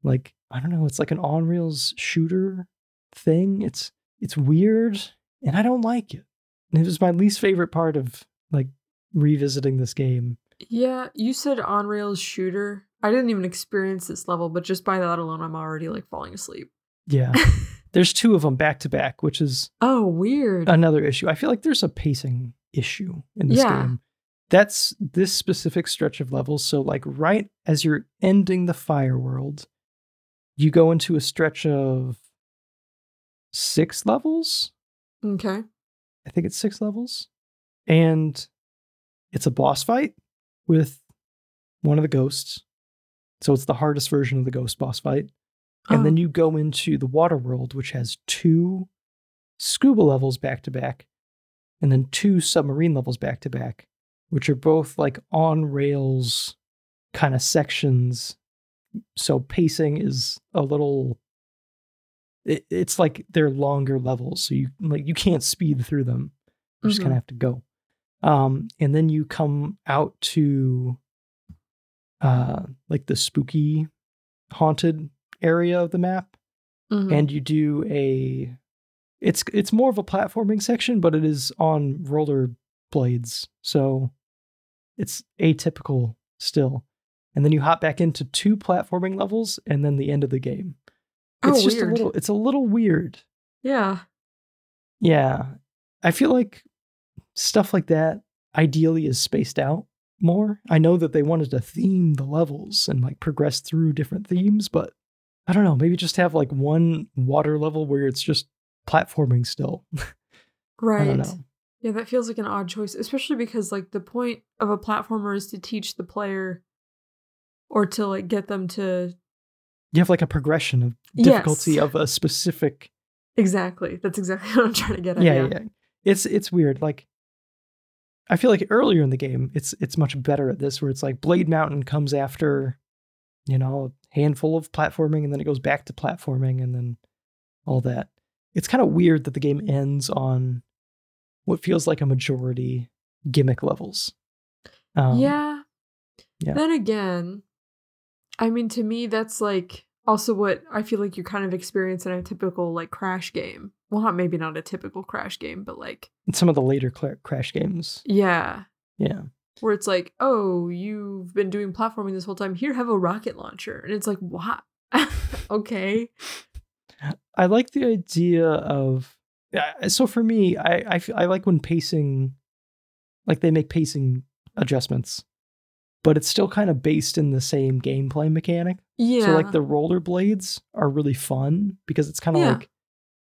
like I don't know, it's like an on rails shooter thing. It's it's weird and I don't like it. And it was my least favorite part of like revisiting this game. Yeah. You said on rails shooter. I didn't even experience this level, but just by that alone, I'm already like falling asleep. Yeah. (laughs) there's two of them back to back, which is oh, weird. another issue. I feel like there's a pacing issue in this Yeah. game. That's this specific stretch of levels. So, like, right as you're ending the fire world, you go into a stretch of six levels. okay. I think it's six levels. And it's a boss fight with one of the ghosts. So, it's the hardest version of the ghost boss fight. And then Oh, you go into the water world, which has two scuba levels back to back, and then two submarine levels back to back, which are both like on rails kind of sections. So pacing is a little. It, it's like they're longer levels, so you like you can't speed through them. You just Mhm. kind of have to go. Um, and then you come out to uh like the spooky haunted area of the map mhm. and you do a it's it's more of a platforming section but it is on roller blades so it's atypical still and then you hop back into two platforming levels and then the end of the game oh, it's oh, just weird. a little it's a little weird Yeah. yeah i feel like stuff like that ideally is spaced out more i know that they wanted to theme the levels and like progress through different themes but i don't know maybe just have like one water level where it's just platforming still Right. (laughs) i don't know Yeah, that feels like an odd choice, especially because like the point of a platformer is to teach the player or to like get them to you have like a progression of difficulty Yes. of a specific exactly. That's exactly (laughs) what I'm trying to get at. yeah, yeah yeah it's it's weird like i feel like earlier in the game it's it's much better at this where it's like blade mountain comes after you know a handful of platforming and then it goes back to platforming and then all that it's kind of weird that the game ends on what feels like a majority gimmick levels um, yeah. yeah. Then again, I mean, to me, that's like also what I feel like you kind of experience in a typical like crash game. Well, not maybe not a typical crash game, but like, some of the later cla crash games yeah, yeah where it's like, oh, you've been doing platforming this whole time. Here, have a rocket launcher. And it's like, what? (laughs) okay. I like the idea of uh, so for me, I I like when pacing, like they make pacing adjustments, but it's still kind of based in the same gameplay mechanic. Yeah. So like the roller blades are really fun because it's kind of Yeah. like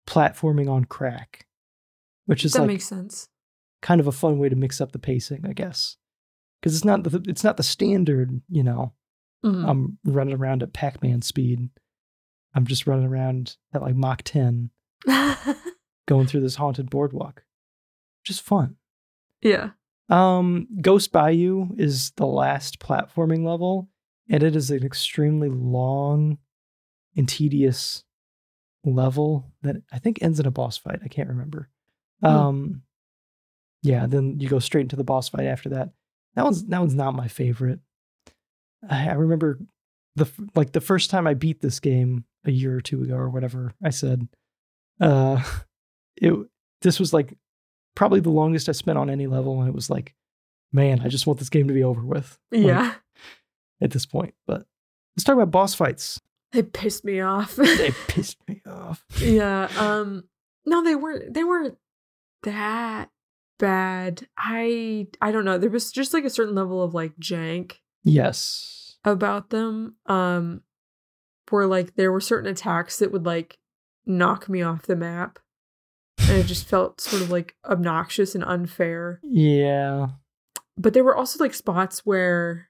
platforming on crack, which is that like makes sense. kind of a fun way to mix up the pacing, I guess. Because it's not the it's not the standard, you know. Mhm. I'm running around at Pac-Man speed. I'm just running around at like Mach 10 (laughs) going through this haunted boardwalk. Just fun. yeah. Um, Ghost Bayou is the last platforming level, and it is an extremely long and tedious level that I think ends in a boss fight. I can't remember. Hmm. Um, yeah, then you go straight into the boss fight after that. That one's that one's not my favorite. I, I remember the like the first time I beat this game a year or two ago or whatever. I said, uh, (laughs) it this was like probably the longest I spent on any level, and it was like, man, I just want this game to be over with. like, Yeah. at this point. But let's talk about boss fights. They pissed me off. They (laughs) pissed me off. yeah. Um no, they weren't they weren't that bad. I I don't know. There was just like a certain level of like jank Yes. about them. Um where like there were certain attacks that would like knock me off the map. And it just felt sort of like obnoxious and unfair. Yeah. But there were also like spots where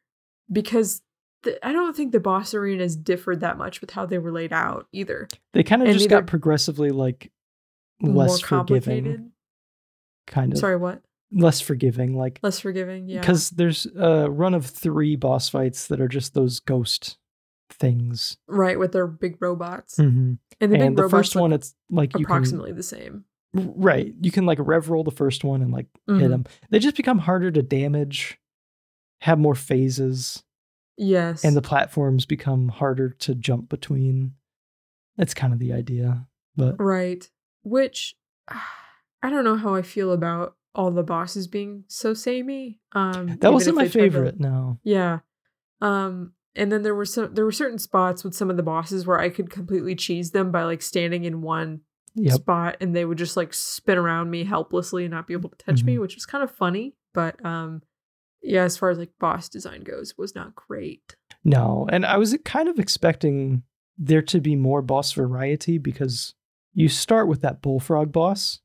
because the, I don't think the boss arenas differed that much with how they were laid out either. They kind of And just got progressively like less forgiving. Kind of Sorry, what? less forgiving. Like Less forgiving. Yeah. because there's a run of three boss fights that are just those ghost things. right with their big robots. Mhm. And the big And the first one, it's like you approximately the same. Right. You can like rev roll the first one and like hit Mhm. them. They just become harder to damage, have more phases, Yes. and the platforms become harder to jump between. That's kind of the idea, but Right. Which I don't know how I feel about all the bosses being so samey. Um that wasn't my tried to- favorite. No, Yeah. Um and then there were some there were certain spots with some of the bosses where I could completely cheese them by like standing in one yep. spot and they would just like spin around me helplessly and not be able to touch me, Mhm. which was kind of funny. But um yeah, as far as like boss design goes, was not great. No, and I was kind of expecting there to be more boss variety because you start with that bullfrog boss,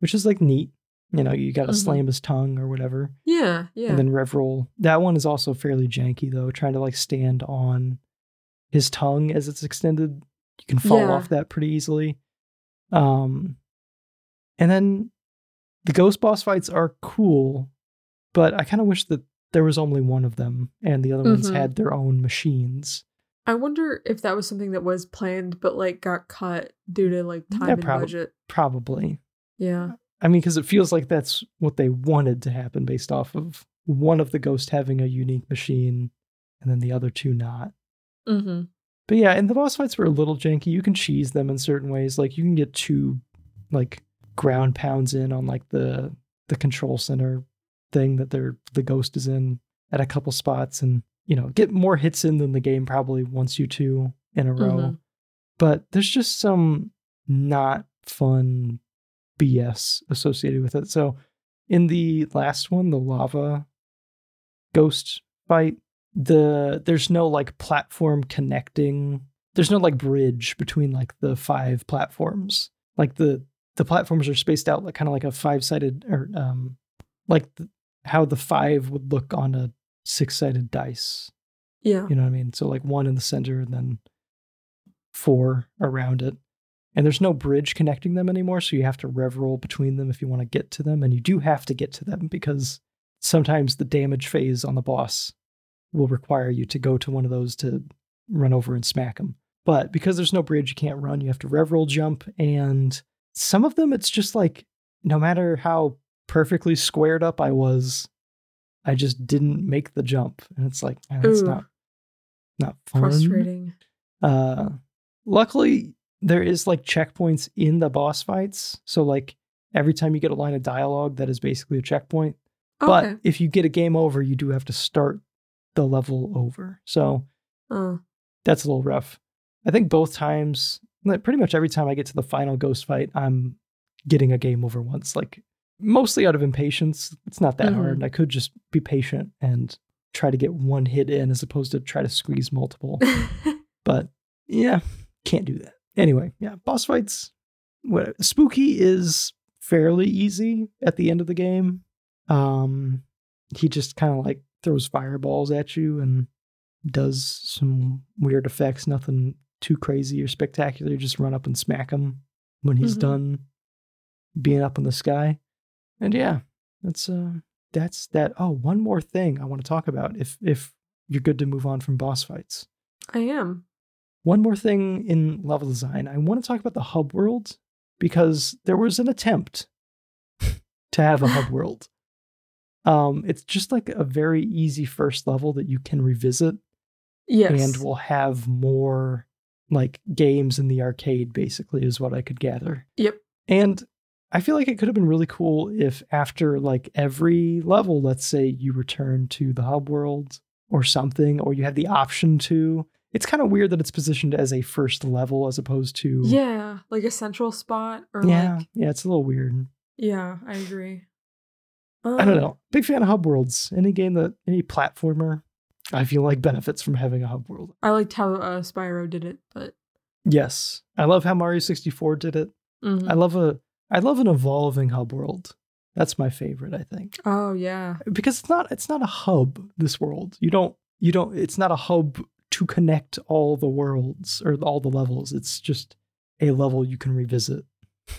which is like neat. You know, you got to Mhm. slam his tongue or whatever, Yeah, yeah. and then rev roll. That one is also fairly janky though, trying to like stand on his tongue as it's extended. You can fall Yeah. off that pretty easily. Um, and then the ghost boss fights are cool, but I kind of wish that there was only one of them and the other ones Mhm. had their own machines. I wonder if that was something that was planned but like got cut due to like time Yeah, and prob- budget. Probably. Yeah. I mean, because it feels like that's what they wanted to happen based off of one of the ghosts having a unique machine and then the other two not. Mm-hmm. But yeah, and the boss fights were a little janky. You can cheese them in certain ways. Like you can get two like ground pounds in on like the the control center thing that they're the ghost is in at a couple spots and you know get more hits in than the game probably wants you to in a row. Mhm. But there's just some not fun BS associated with it. So in the last one, the lava ghost fight, the there's no like platform connecting. There's no like bridge between like the five platforms. Like the the platforms are spaced out like kind of like a five sided or um like the, how the five would look on a six sided dice. Yeah. You know what I mean? So like one in the center and then four around it. And there's no bridge connecting them anymore, so you have to rev roll between them if you want to get to them. And you do have to get to them because sometimes the damage phase on the boss will require you to go to one of those to run over and smack them. But because there's no bridge, you can't run. You have to rev roll jump. And some of them, it's just like no matter how perfectly squared up I was, I just didn't make the jump. And it's like, man, that's Ooh. not not fun. Frustrating. Uh, luckily, there is like checkpoints in the boss fights. So like every time you get a line of dialogue, that is basically a checkpoint. Okay. But if you get a game over, you do have to start the level over. So Oh. that's a little rough. I think both times, like, pretty much every time I get to the final ghost fight, I'm getting a game over once. Like mostly out of impatience. It's not that Mhm. hard. I could just be patient and try to get one hit in as opposed to try to squeeze multiple. (laughs) But yeah, can't do that. Anyway, yeah, boss fights. What spooky is fairly easy at the end of the game. Um, he just kind of like throws fireballs at you and does some weird effects. Nothing too crazy or spectacular. You just run up and smack him when he's Mhm. done being up in the sky. And yeah, that's uh, that's that. Oh, one more thing I want to talk about. If if you're good to move on from boss fights. I am. One more thing in level design, I want to talk about the hub world because there was an attempt (laughs) to have a hub (laughs) world. Um, it's just like a very easy first level that you can revisit Yes. and we'll have more like games in the arcade, basically, is what I could gather. Yep. And I feel like it could have been really cool if after like every level, let's say you return to the hub world or something, or you had the option to. It's kind of weird that it's positioned as a first level as opposed to. Yeah, like a central spot or Yeah. like yeah, it's a little weird. yeah, I agree. I don't Um, know. Big fan of hub worlds. Any game that, any platformer, I feel like benefits from having a hub world. I liked how uh, Spyro did it, but Yes, I love how Mario 64 did it. mhm. I love a I love an evolving hub world. That's my favorite, I think. oh yeah, Because it's not it's not a hub this world. You don't you don't it's not a hub to connect all the worlds or all the levels. It's just a level you can revisit.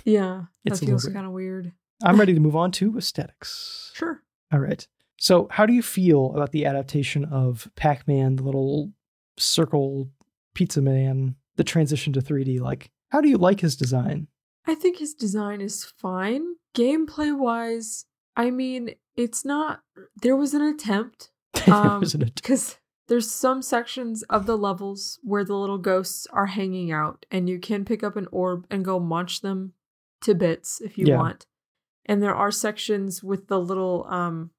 yeah. It's that little feels kind of weird. I'm ready to move on to aesthetics. Sure. All right. So, how do you feel about the adaptation of Pac-Man, the little circle pizza man, the transition to 3D? Like, how do you like his design? I think his design is fine. Gameplay wise, I mean, it's not. There was an attempt (laughs) There Um, was an att- because there's some sections of the levels where the little ghosts are hanging out, and you can pick up an orb and go munch them to bits if you Yeah. want. And there are sections with the little um,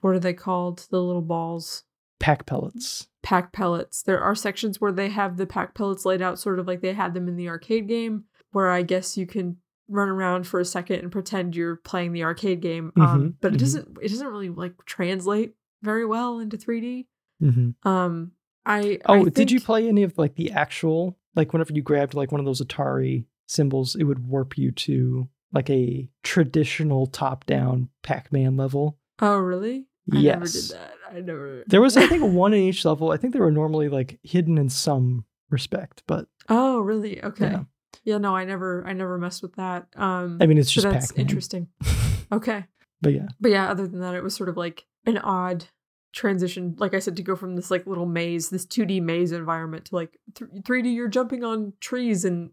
what are they called? The little balls. pack pellets. pack pellets. There are sections where they have the pack pellets laid out sort of like they had them in the arcade game, where I guess you can run around for a second and pretend you're playing the arcade game. Um, Mhm, but it mhm. doesn't it doesn't really like translate very well into 3D. hmm Um I Oh, I did you play any of like the actual like whenever you grabbed like one of those Atari symbols, it would warp you to like a traditional top-down Pac-Man level. Oh really? I yes. never did that. I never There was I think one in each level. I think they were normally like hidden in some respect, but Oh really? Okay. Yeah. Yeah. no, I never I never messed with that. Um I mean it's so just that's Pac-Man. interesting. (laughs) Okay. But yeah. But yeah, other than that, it was sort of like an odd transition. Like I said, to go from this like little maze, this 2D maze environment to like th- 3D, you're jumping on trees and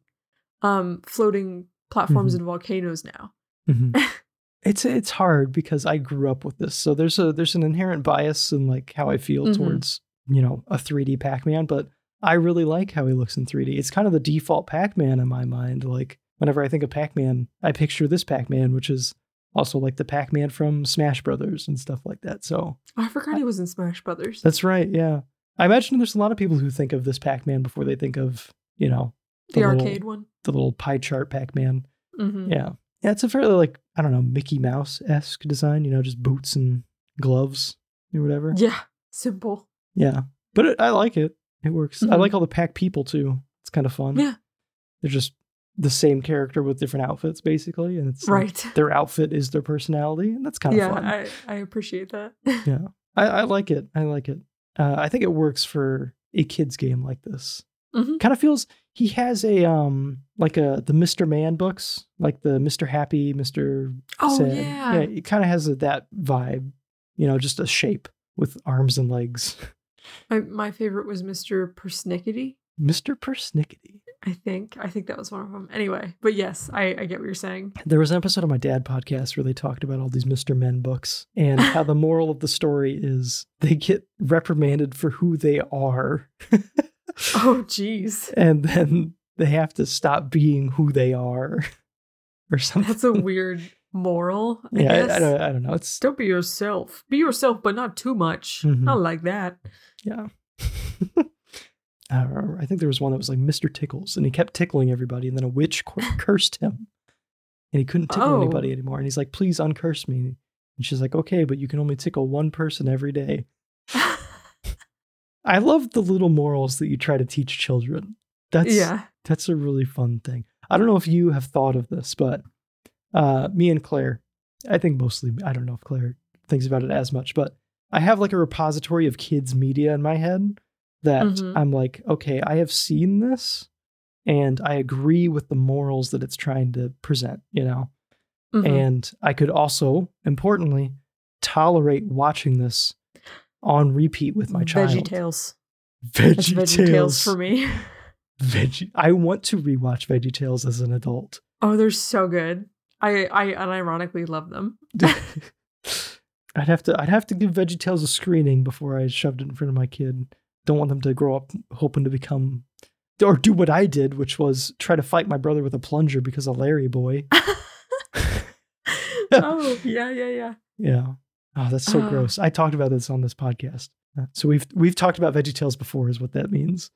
um floating platforms Mhm. and volcanoes now. Mhm. (laughs) it's it's hard because I grew up with this. So there's a there's an inherent bias in like how I feel Mhm. towards, you know, a 3D Pac-Man, but I really like how he looks in 3D. It's kind of the default Pac-Man in my mind. Like whenever I think of Pac-Man, I picture this Pac-Man, which is also like the Pac-Man from Smash Brothers and stuff like that. So I forgot he was in Smash Brothers. that's right, yeah. I imagine there's a lot of people who think of this Pac-Man before they think of, you know, the little- arcade one. the little pie chart Pac-Man. hmm Yeah. Yeah, it's a fairly like, I don't know, Mickey Mouse esque design, you know, just boots and gloves or whatever. Yeah, simple. Yeah. But it, I like it. It works. I Mhm. like all the pack people too. It's kind of fun. Yeah. They're just the same character with different outfits basically. And it's like, Right. their outfit is their personality. And that's kind of yeah, fun. I, I appreciate that. yeah. (laughs) I, I like it. I like it. Uh, I think it works for a kid's game like this. Mhm. Kind of feels he has a um like a the Mr. Man books, like the Mr. Happy, Mr. Oh Sad. yeah. yeah. It kind of has a, that vibe, you know, just a shape with arms and legs. My, my favorite was Mr. Persnickety. Mr. Persnickety. I think. I think that was one of them. Anyway, but yes, I, I get what you're saying. There was an episode of my dad podcast where they talked about all these Mr. Men books and how the (laughs) moral of the story is they get reprimanded for who they are. (laughs) (laughs) Oh, jeez. and then they have to stop being who they are (laughs) or something. That's a weird moral. I yeah, guess. I, I, don't, I don't know. It's Don't be yourself. Be yourself, but not too much. Mhm. Not like that. yeah. (laughs) I don't remember. I think there was one that was like Mr. Tickles, and he kept tickling everybody, and then a witch cur- cursed him, and he couldn't tickle Oh. anybody anymore. And he's like, "Please uncurse me." And she's like, "Okay, but you can only tickle one person every day." I love the little morals that you try to teach children. That's yeah. that's a really fun thing. I don't know if you have thought of this, but uh, me and Claire, I think mostly, I don't know if Claire thinks about it as much, but I have like a repository of kids' media in my head that Mhm. I'm like, okay, I have seen this and I agree with the morals that it's trying to present, you know? Mhm. And I could also, importantly, tolerate watching this on repeat with my child. Veggie Tales. Veggie Veggie Tales for me. (laughs) Veggie. I want to rewatch Veggie Tales as an adult. Oh, they're so good. I I unironically love them. (laughs) I'd have to. I'd have to give Veggie Tales a screening before I shoved it in front of my kid. Don't want them to grow up hoping to become or do what I did, which was try to fight my brother with a plunger because of LarryBoy. (laughs) oh, yeah, yeah, yeah. Yeah. Oh, that's so Uh. gross. I talked about this on this podcast. Uh, So we've we've talked about Veggie Tales before, is what that means.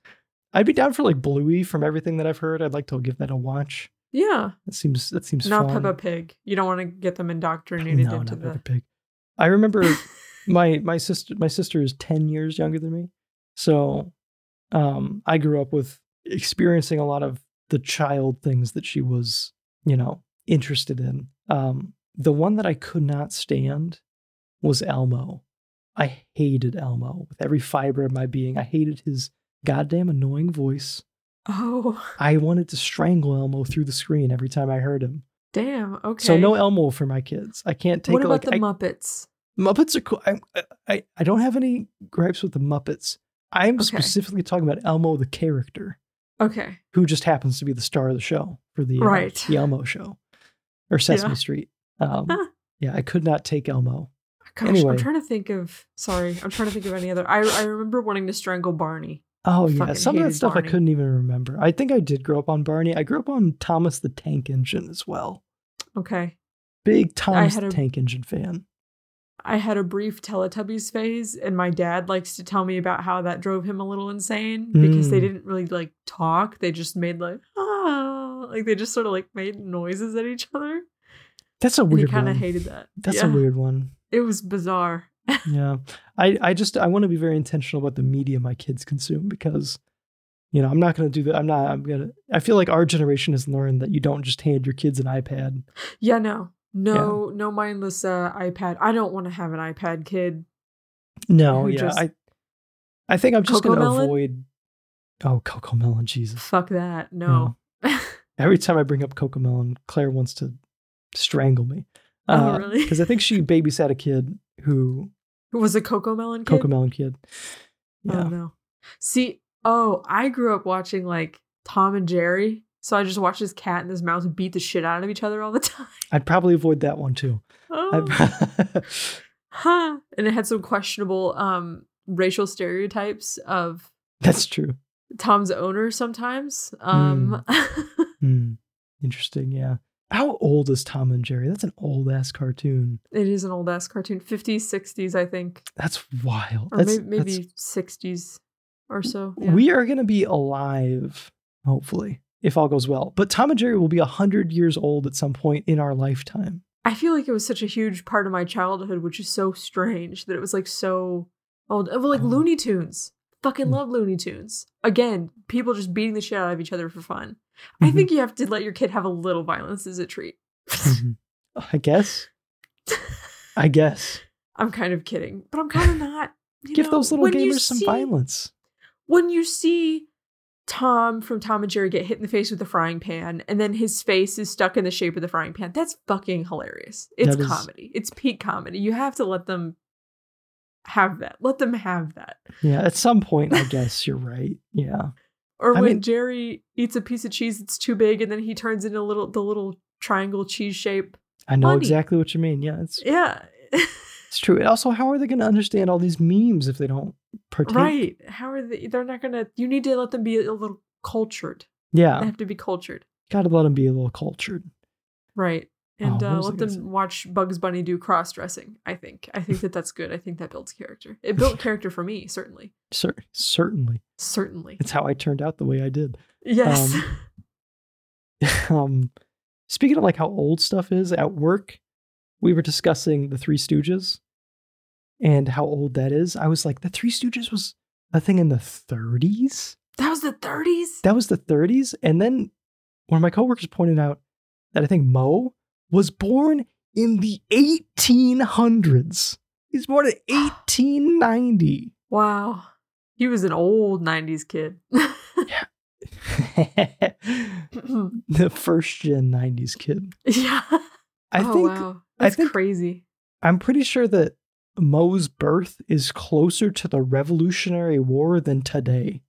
I'd be down for like Bluey from everything that I've heard. I'd like to give that a watch. Yeah. That seems that seems Not fun. Peppa Pig. You don't want to get them indoctrinated no, into not the Peppa Pig. I remember (laughs) my my sister my sister is 10 years younger than me so um i grew up with experiencing a lot of the child things that she was you know interested in um the one that i could not stand was elmo i hated elmo with every fiber of my being i hated his goddamn annoying voice Oh, i wanted to strangle elmo through the screen every time i heard him damn. Okay. so no elmo for my kids i can't take What about like the I- Muppets? Muppets are cool. I, I I don't have any gripes with the Muppets. I'm Okay. specifically talking about Elmo the character, Okay. who just happens to be the star of the show for the uh, Right. the Elmo show or Sesame Yeah. Street. Um, yeah, I could not take Elmo. Gosh, Anyway. I'm trying to think of. Sorry, I'm trying to think of any other. I I remember wanting to strangle Barney. Oh yeah, some of that stuff Barney. I couldn't even remember. I think I did grow up on Barney. I grew up on Thomas the Tank Engine as well. Okay. Big Thomas the a- Tank Engine fan. I had a brief Teletubbies phase, and my dad likes to tell me about how that drove him a little insane because they Mm. didn't really like talk. They just made like ah, like they just sort of like made noises at each other. That's a weird kind of hated that. That's yeah, a weird one. It was bizarre. (laughs) yeah i i just i want to be very intentional about the media my kids consume because you know i'm not going to do that i'm not i'm going to i feel like our generation has learned that you don't just hand your kids an ipad Yeah, no, no, no mindless uh, iPad. I don't want to have an iPad kid. no Who yeah just- i i think i'm just going to avoid oh Cocomelon jesus Fuck that. No. (laughs) every time i bring up Cocomelon claire wants to strangle me Oh, really? because i think she babysat a kid who was a Cocomelon kid? Cocomelon kid yeah Oh no. See, oh, I grew up watching like Tom and Jerry. So I just watched this cat and this mouse beat the shit out of each other all the (laughs) time. i'd probably avoid that one too Oh, (laughs) huh. And it had some questionable um racial stereotypes of that's true Tom's owner sometimes. Um Hmm. (laughs) Interesting. Yeah. How old is Tom and Jerry? That's an old ass cartoon. it is an old ass cartoon. 50s, 60s, I think. That's wild. Or That's, maybe, maybe 60s or so. yeah. we are going to be alive, hopefully, if all goes well. But Tom and Jerry will be 100 years old at some point in our lifetime. I feel like it was such a huge part of my childhood, which is so strange that it was like so old. Oh, well, like Oh. Looney Tunes. Fucking Mm. love Looney Tunes. Again, people just beating the shit out of each other for fun. I Mhm. think you have to let your kid have a little violence as a treat. Mhm. I guess. (laughs) I guess. I'm kind of kidding, but I'm kind of not. Give know, those little gamers some see- violence. When you see Tom from Tom and Jerry get hit in the face with a frying pan, and then his face is stuck in the shape of the frying pan, that's fucking hilarious. It's That is- comedy. It's peak comedy. You have to let them have that. Let them have that. Yeah. At some point, I guess you're right. Yeah. Or I when mean- Jerry eats a piece of cheese that's too big, and then he turns into a little the little triangle cheese shape. I know exactly what you mean. Yeah. It's, Yeah. (laughs) it's true. And also, how are they going to understand all these memes if they don't partake? right. How are they? They're not gonna. You need to let them be a little cultured. Yeah. They have to be cultured. Got to let them be a little cultured. Right. And Oh, uh, let them watch Bugs Bunny do cross dressing. I think. I think that that's good. I think that builds character. It built (laughs) character for me, certainly. Cer- certainly. Certainly. It's how I turned out the way I did. Yes. um, (laughs) um, speaking of like how old stuff is at work, we were discussing the Three Stooges and how old that is. I was like, the Three Stooges was a thing in the 30s. that was the 30s. That was the 30s. And then one of my coworkers pointed out that I think Moe was born in the 1800s. He's born in (gasps) 1890. Wow. He was an old 90s kid. Yeah. (laughs) The first gen 90s kid. yeah. I oh, think wow. I think- crazy. I'm pretty sure that Moe's birth is closer to the Revolutionary War than today.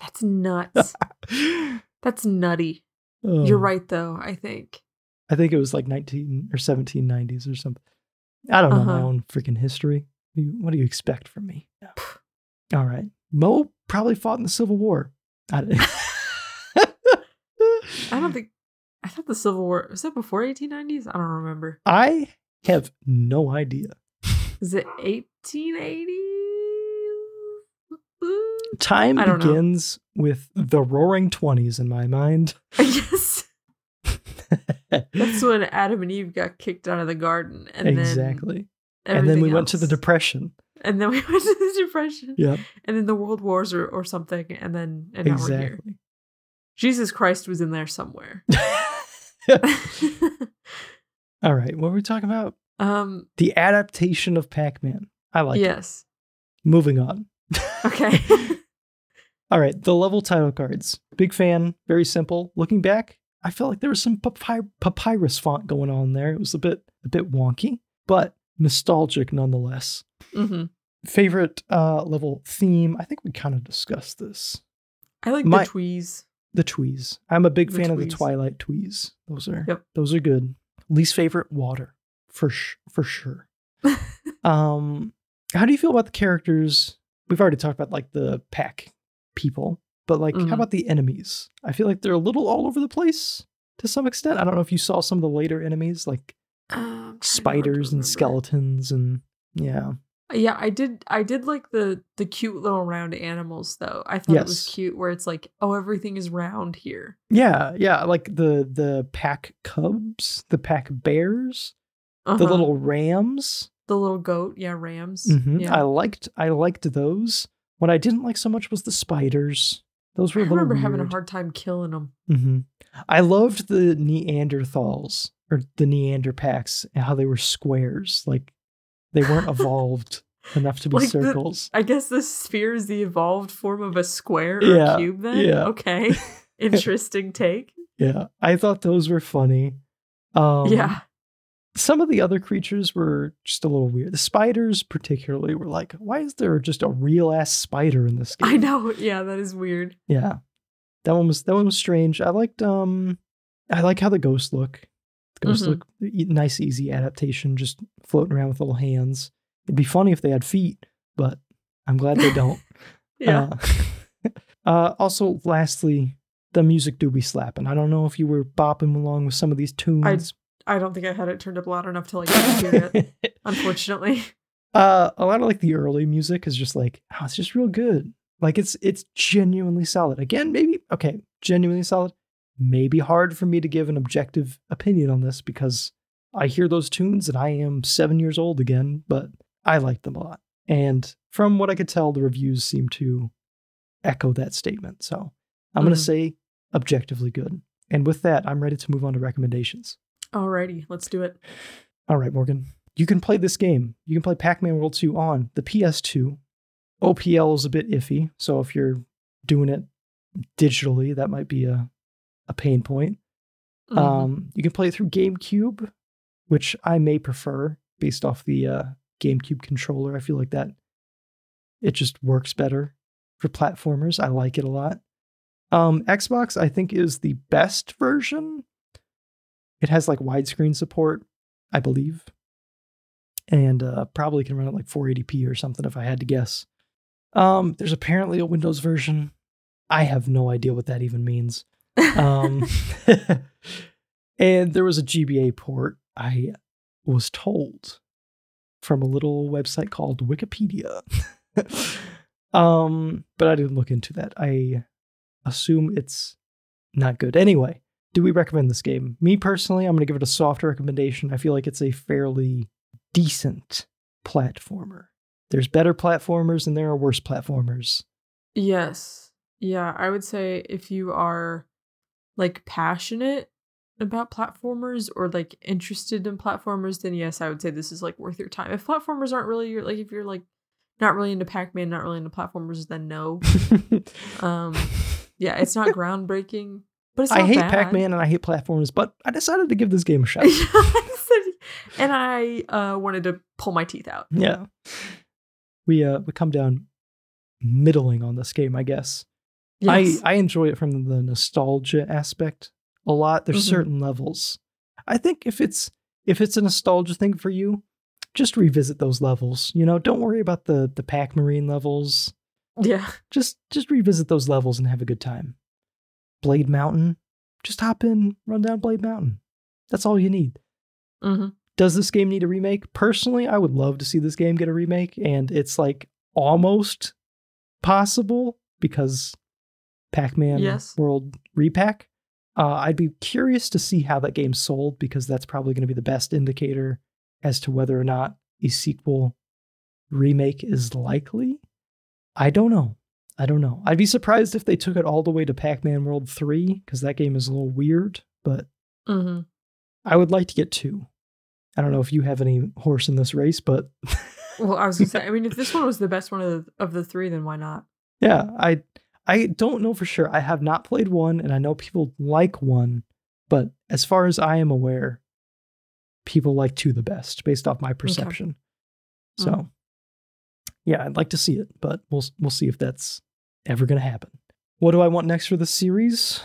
That's nuts. (laughs) That's nutty. Oh, You're right, though, I think. I think it was like 19 or 1790s or something. I don't know my Uh-huh. own freaking history. What do you, what do you expect from me? All right. Moe probably fought in the Civil War. I don't, (laughs) I don't think. I thought the Civil War was that before 1890s. I don't remember. I have no idea. Is it 1880? Time don't know. begins with the roaring 20s in my mind. (laughs) Yes. (laughs) that's when Adam and Eve got kicked out of the garden, and exactly. and then we everything went to the depression. and then (laughs) we went to the depression. Yep, And then the world wars or, or something, and then and now we're here. Jesus Christ was in there somewhere. All right, what were we talking about? um. The adaptation of Pac-Man. I like it. yes. Moving on. Okay. (laughs) All right, the level title cards. Big fan, very simple. Looking back, I felt like there was some papy- papyrus font going on there. It was a bit a bit wonky, but nostalgic nonetheless. hmm Favorite uh level theme, I think we kind of discussed this. I like My- the tweez. The tweez. I'm a big The fan of the. Twilight tweez. Those are Yep. those are good. Least favorite water. For sh- for sure. (laughs) um how do you feel about the characters? We've already talked about like the pack people, but like Mhm. how about the enemies? I feel like they're a little all over the place to some extent. I don't know if you saw some of the later enemies like Um, kinda hard to spiders and skeletons and yeah. Yeah, I did. I did like the the cute little round animals though. I thought it was cute where it's like, oh, everything is round here. Yeah, yeah, like the the pack cubs, the pack bears, the Uh-huh. little rams. The little goat. Yeah, rams. Mhm. Yeah, I liked I liked those. What I didn't like so much was the spiders. Those were I a little remember weird. having a hard time killing them. hmm I loved the Neanderthals or the Neander packs and how they were squares. Like they weren't (laughs) evolved enough to be Like the- circles. I guess the sphere is the evolved form of a square or Yeah, a cube. Then yeah. (laughs) okay, interesting take. yeah, I thought those were funny. Um, yeah, some of the other creatures were just a little weird. The spiders, particularly, were like, why is there just a real ass spider in this (laughs) game? I know. Yeah, that is weird. Yeah, that one was that one was strange. I liked um, I like how the ghosts look. The ghosts Mhm. look nice, easy adaptation, just floating around with little hands. It'd be funny if they had feet, but I'm glad they don't. (laughs) Yeah. Uh, (laughs) uh, also, lastly, the music do be slapping. I don't know if you were bopping along with some of these tunes. I don't think I had it turned up loud enough to like hear it. (laughs) Unfortunately. uh, a lot of like the early music is just like, oh, it's just real good. Like it's it's genuinely solid. Again, maybe okay, genuinely solid. Maybe hard for me to give an objective opinion on this because I hear those tunes and I am seven years old again, but I like them a lot. And from what I could tell, the reviews seem to echo that statement. So I'm going Mhm. to say objectively good. And with that, I'm ready to move on to recommendations. Alrighty, let's do it. All right, Morgan. You can play this game. You can play Pac Man World 2 on the PS2. OPL is a bit iffy. So if you're doing it digitally, that might be a, a pain point. Mhm. Um, you can play it through GameCube, which I may prefer based off the uh, GameCube controller. I feel like that it just works better for platformers. I like it a lot. Um, Xbox, I think, is the best version. It has like widescreen support, I believe, and uh, probably can run at like 480p or something if I had to guess. Um, there's apparently a Windows version. I have no idea what that even means. Um, (laughs) (laughs) and there was a GBA port, I was told, from a little website called Wikipedia. (laughs) um, but I didn't look into that. I assume it's not good. Anyway, do we recommend this game? Me personally, I'm going to give it a soft recommendation. I feel like it's a fairly decent platformer. There's better platformers and there are worse platformers. Yes. Yeah, I would say if you are like passionate about platformers or like interested in platformers, then yes, I would say this is like worth your time. If platformers aren't really your like if you're like not really into Pac-Man, not really into platformers, then no. (laughs) Um yeah, it's not (laughs) groundbreaking, but I hate bad. Pac-Man and I hate platforms, but I decided to give this game a shot. (laughs) and I uh wanted to pull my teeth out. yeah. We uh we come down middling on this game, I guess. Yes. I I enjoy it from the nostalgia aspect a lot. There's Mhm. certain levels. I think if it's if it's a nostalgia thing for you, just revisit those levels. You know, don't worry about the the Pac Marine levels. yeah. Just just revisit those levels and have a good time. Blade Mountain, just hop in, run down Blade Mountain. That's all you need. hmm Does this game need a remake? Personally, I would love to see this game get a remake, and it's like almost possible because Pac-Man Yes. World Re-Pac. Uh, I'd be curious to see how that game sold because that's probably going to be the best indicator as to whether or not a sequel remake is likely. I don't know. I don't know. I'd be surprised if they took it all the way to Pac Man World 3, because that game is a little weird, but Mm-hmm. I would like to get two. I don't know if you have any horse in this race, but (laughs) Well, I was gonna say, I mean, if this one was the best one of the, of the three, then why not? yeah, I I don't know for sure. I have not played one, and I know people like one, but as far as I am aware, people like two the best based off my perception. So, Mm. yeah, I'd like to see it, but we'll we'll see if that's ever going to happen. What do I want next for the series?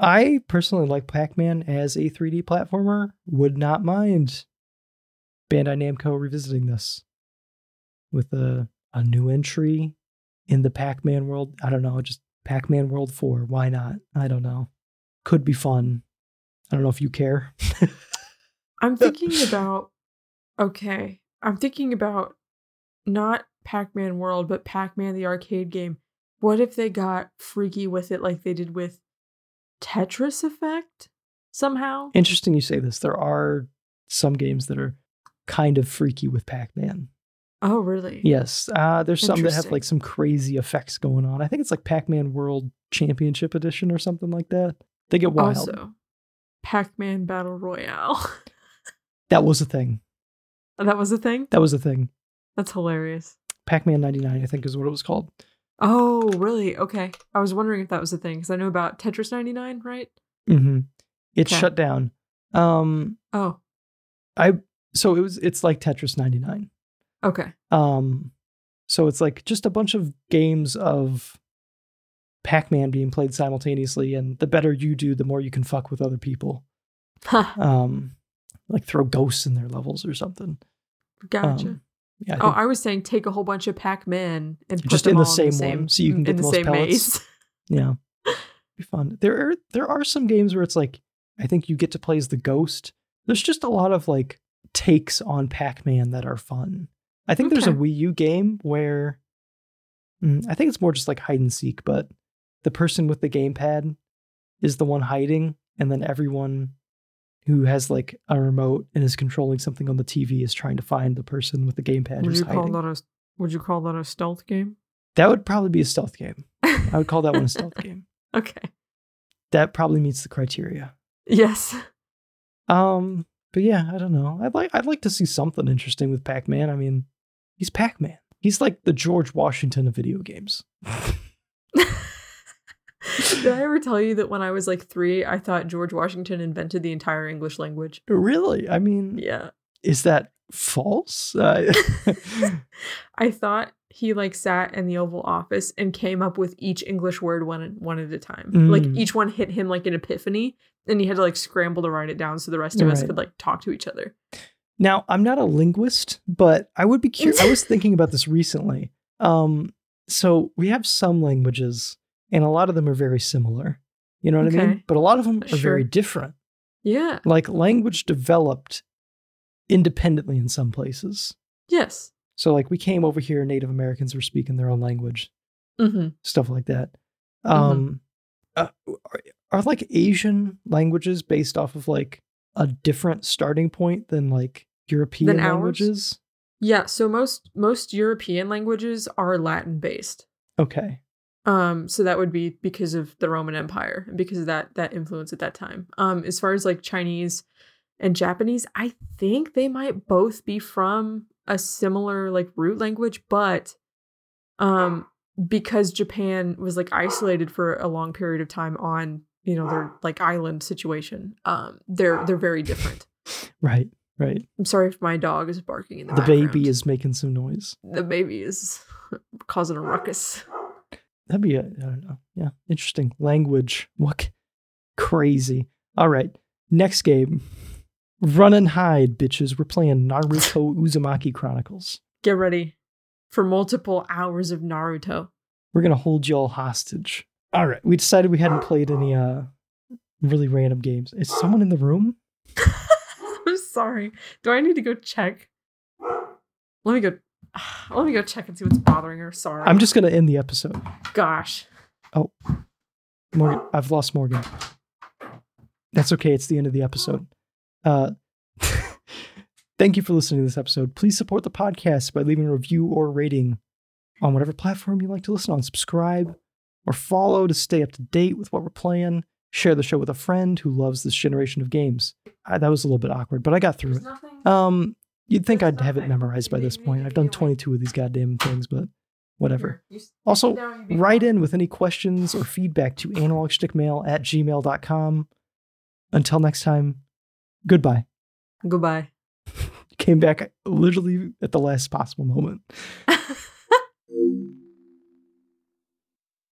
I personally like Pac-Man as a 3D platformer. Would not mind Bandai Namco revisiting this with a a new entry in the Pac-Man world. I don't know, just Pac-Man World 4. Why not? I don't know. Could be fun. I don't know if you care. (laughs) I'm thinking about okay. I'm thinking about not Pac-Man World, but Pac-Man the arcade game. What if they got freaky with it like they did with Tetris Effect somehow? Interesting you say this. There are some games that are kind of freaky with Pac-Man. Oh, really? Yes, uh, there's some that have like some crazy effects going on. I think it's like Pac-Man World Championship Edition or something like that. They get wild. Also, Pac-Man Battle Royale. (laughs) that was a thing. that was a thing. That was a thing. That's hilarious. Pac-Man 99, I think, is what it was called. Oh, really? Okay. I was wondering if that was a thing because I know about Tetris 99, right? hmm It Okay. shut down. Um, Oh, I so it was. It's like Tetris 99. okay. Um, so it's like just a bunch of games of Pac-Man being played simultaneously, and the better you do, the more you can fuck with other people. Huh, Um, like throw ghosts in their levels or something. gotcha. Um, yeah, I oh, I was saying take a whole bunch of Pac-Man and put Just them in the same in the one, so you can get the the most same pellets. maze. (laughs) (laughs) yeah, be fun. There are there are some games where it's like I think you get to play as the ghost. There's just a lot of like takes on Pac-Man that are fun. I think there's a Wii U game where mm, I think it's more just like hide and seek, but the person with the gamepad is the one hiding, and then everyone who has like a remote and is controlling something on the TV is trying to find the person with the gamepad Would you call hiding. that a Would you call that a stealth game? That would probably be a stealth game. I would call that one a stealth (laughs) game. okay. That probably meets the criteria. Yes. Um, but yeah, I don't know. I'd like I'd like to see something interesting with Pac-Man. I mean, he's Pac-Man. He's like the George Washington of video games. (laughs) (laughs) Did I ever tell you that when I was like three, I thought George Washington invented the entire English language? Really? I mean, Yeah. is that false? Uh, (laughs) (laughs) I thought he like sat in the Oval Office and came up with each English word one one at a time. Like Mm. each one hit him like an epiphany, and he had to like scramble to write it down so the rest of us could like talk to each other. now, I'm not a linguist, but I would be curious. I was thinking about this recently. Um, so we have some languages, and a lot of them are very similar. You know what I mean? But a lot of them are Sure. very different. Yeah. Like language developed independently in some places. Yes. So like we came over here, Native Americans were speaking their own language, Mm-hmm. stuff like that. Um, uh, are, are like Asian languages based off of like a different starting point than like European Than languages? Yeah. So most most European languages are Latin based. Okay. Um, so that would be because of the Roman Empire and because of that that influence at that time. Um, as far as like Chinese and Japanese, I think they might both be from a similar like root language, but um, because Japan was like isolated for a long period of time on you know their like island situation, um, they're they're very different. (laughs) Right. Right. I'm sorry if my dog is barking in the The background. baby is making some noise. the baby is (laughs) causing a ruckus. That'd be a, I don't know. Yeah. Interesting. Language. (laughs) What? Crazy. All right. Next game. Run and hide, bitches. We're playing Naruto (laughs) Uzumaki Chronicles. Get ready for multiple hours of Naruto. We're gonna hold y'all hostage. All right. We decided we hadn't played any uh really random games. Is someone in the room? (laughs) I'm sorry. Do I need to go check? Let me go. (sighs) Let me go check and see what's bothering her. Sorry. I'm just gonna end the episode. Gosh. Oh, Morgan, I've lost Morgan. That's okay. It's the end of the episode. Uh, (laughs) Thank you for listening to this episode. Please support the podcast by leaving a review or rating on whatever platform you like to listen on. Subscribe or follow to stay up to date with what we're playing. Share the show with a friend who loves this generation of games. I, that was a little bit awkward, but I got through There's it. nothing. Um, you'd think I'd have it memorized by this point. I've done made me wait. 22 of these goddamn things, but whatever. Here, you s- Also, sit down, you be write in with any questions or feedback to analogschtickmail at gmail.com. Until next time, goodbye. Goodbye. (laughs) Came back literally at the last possible moment. (laughs)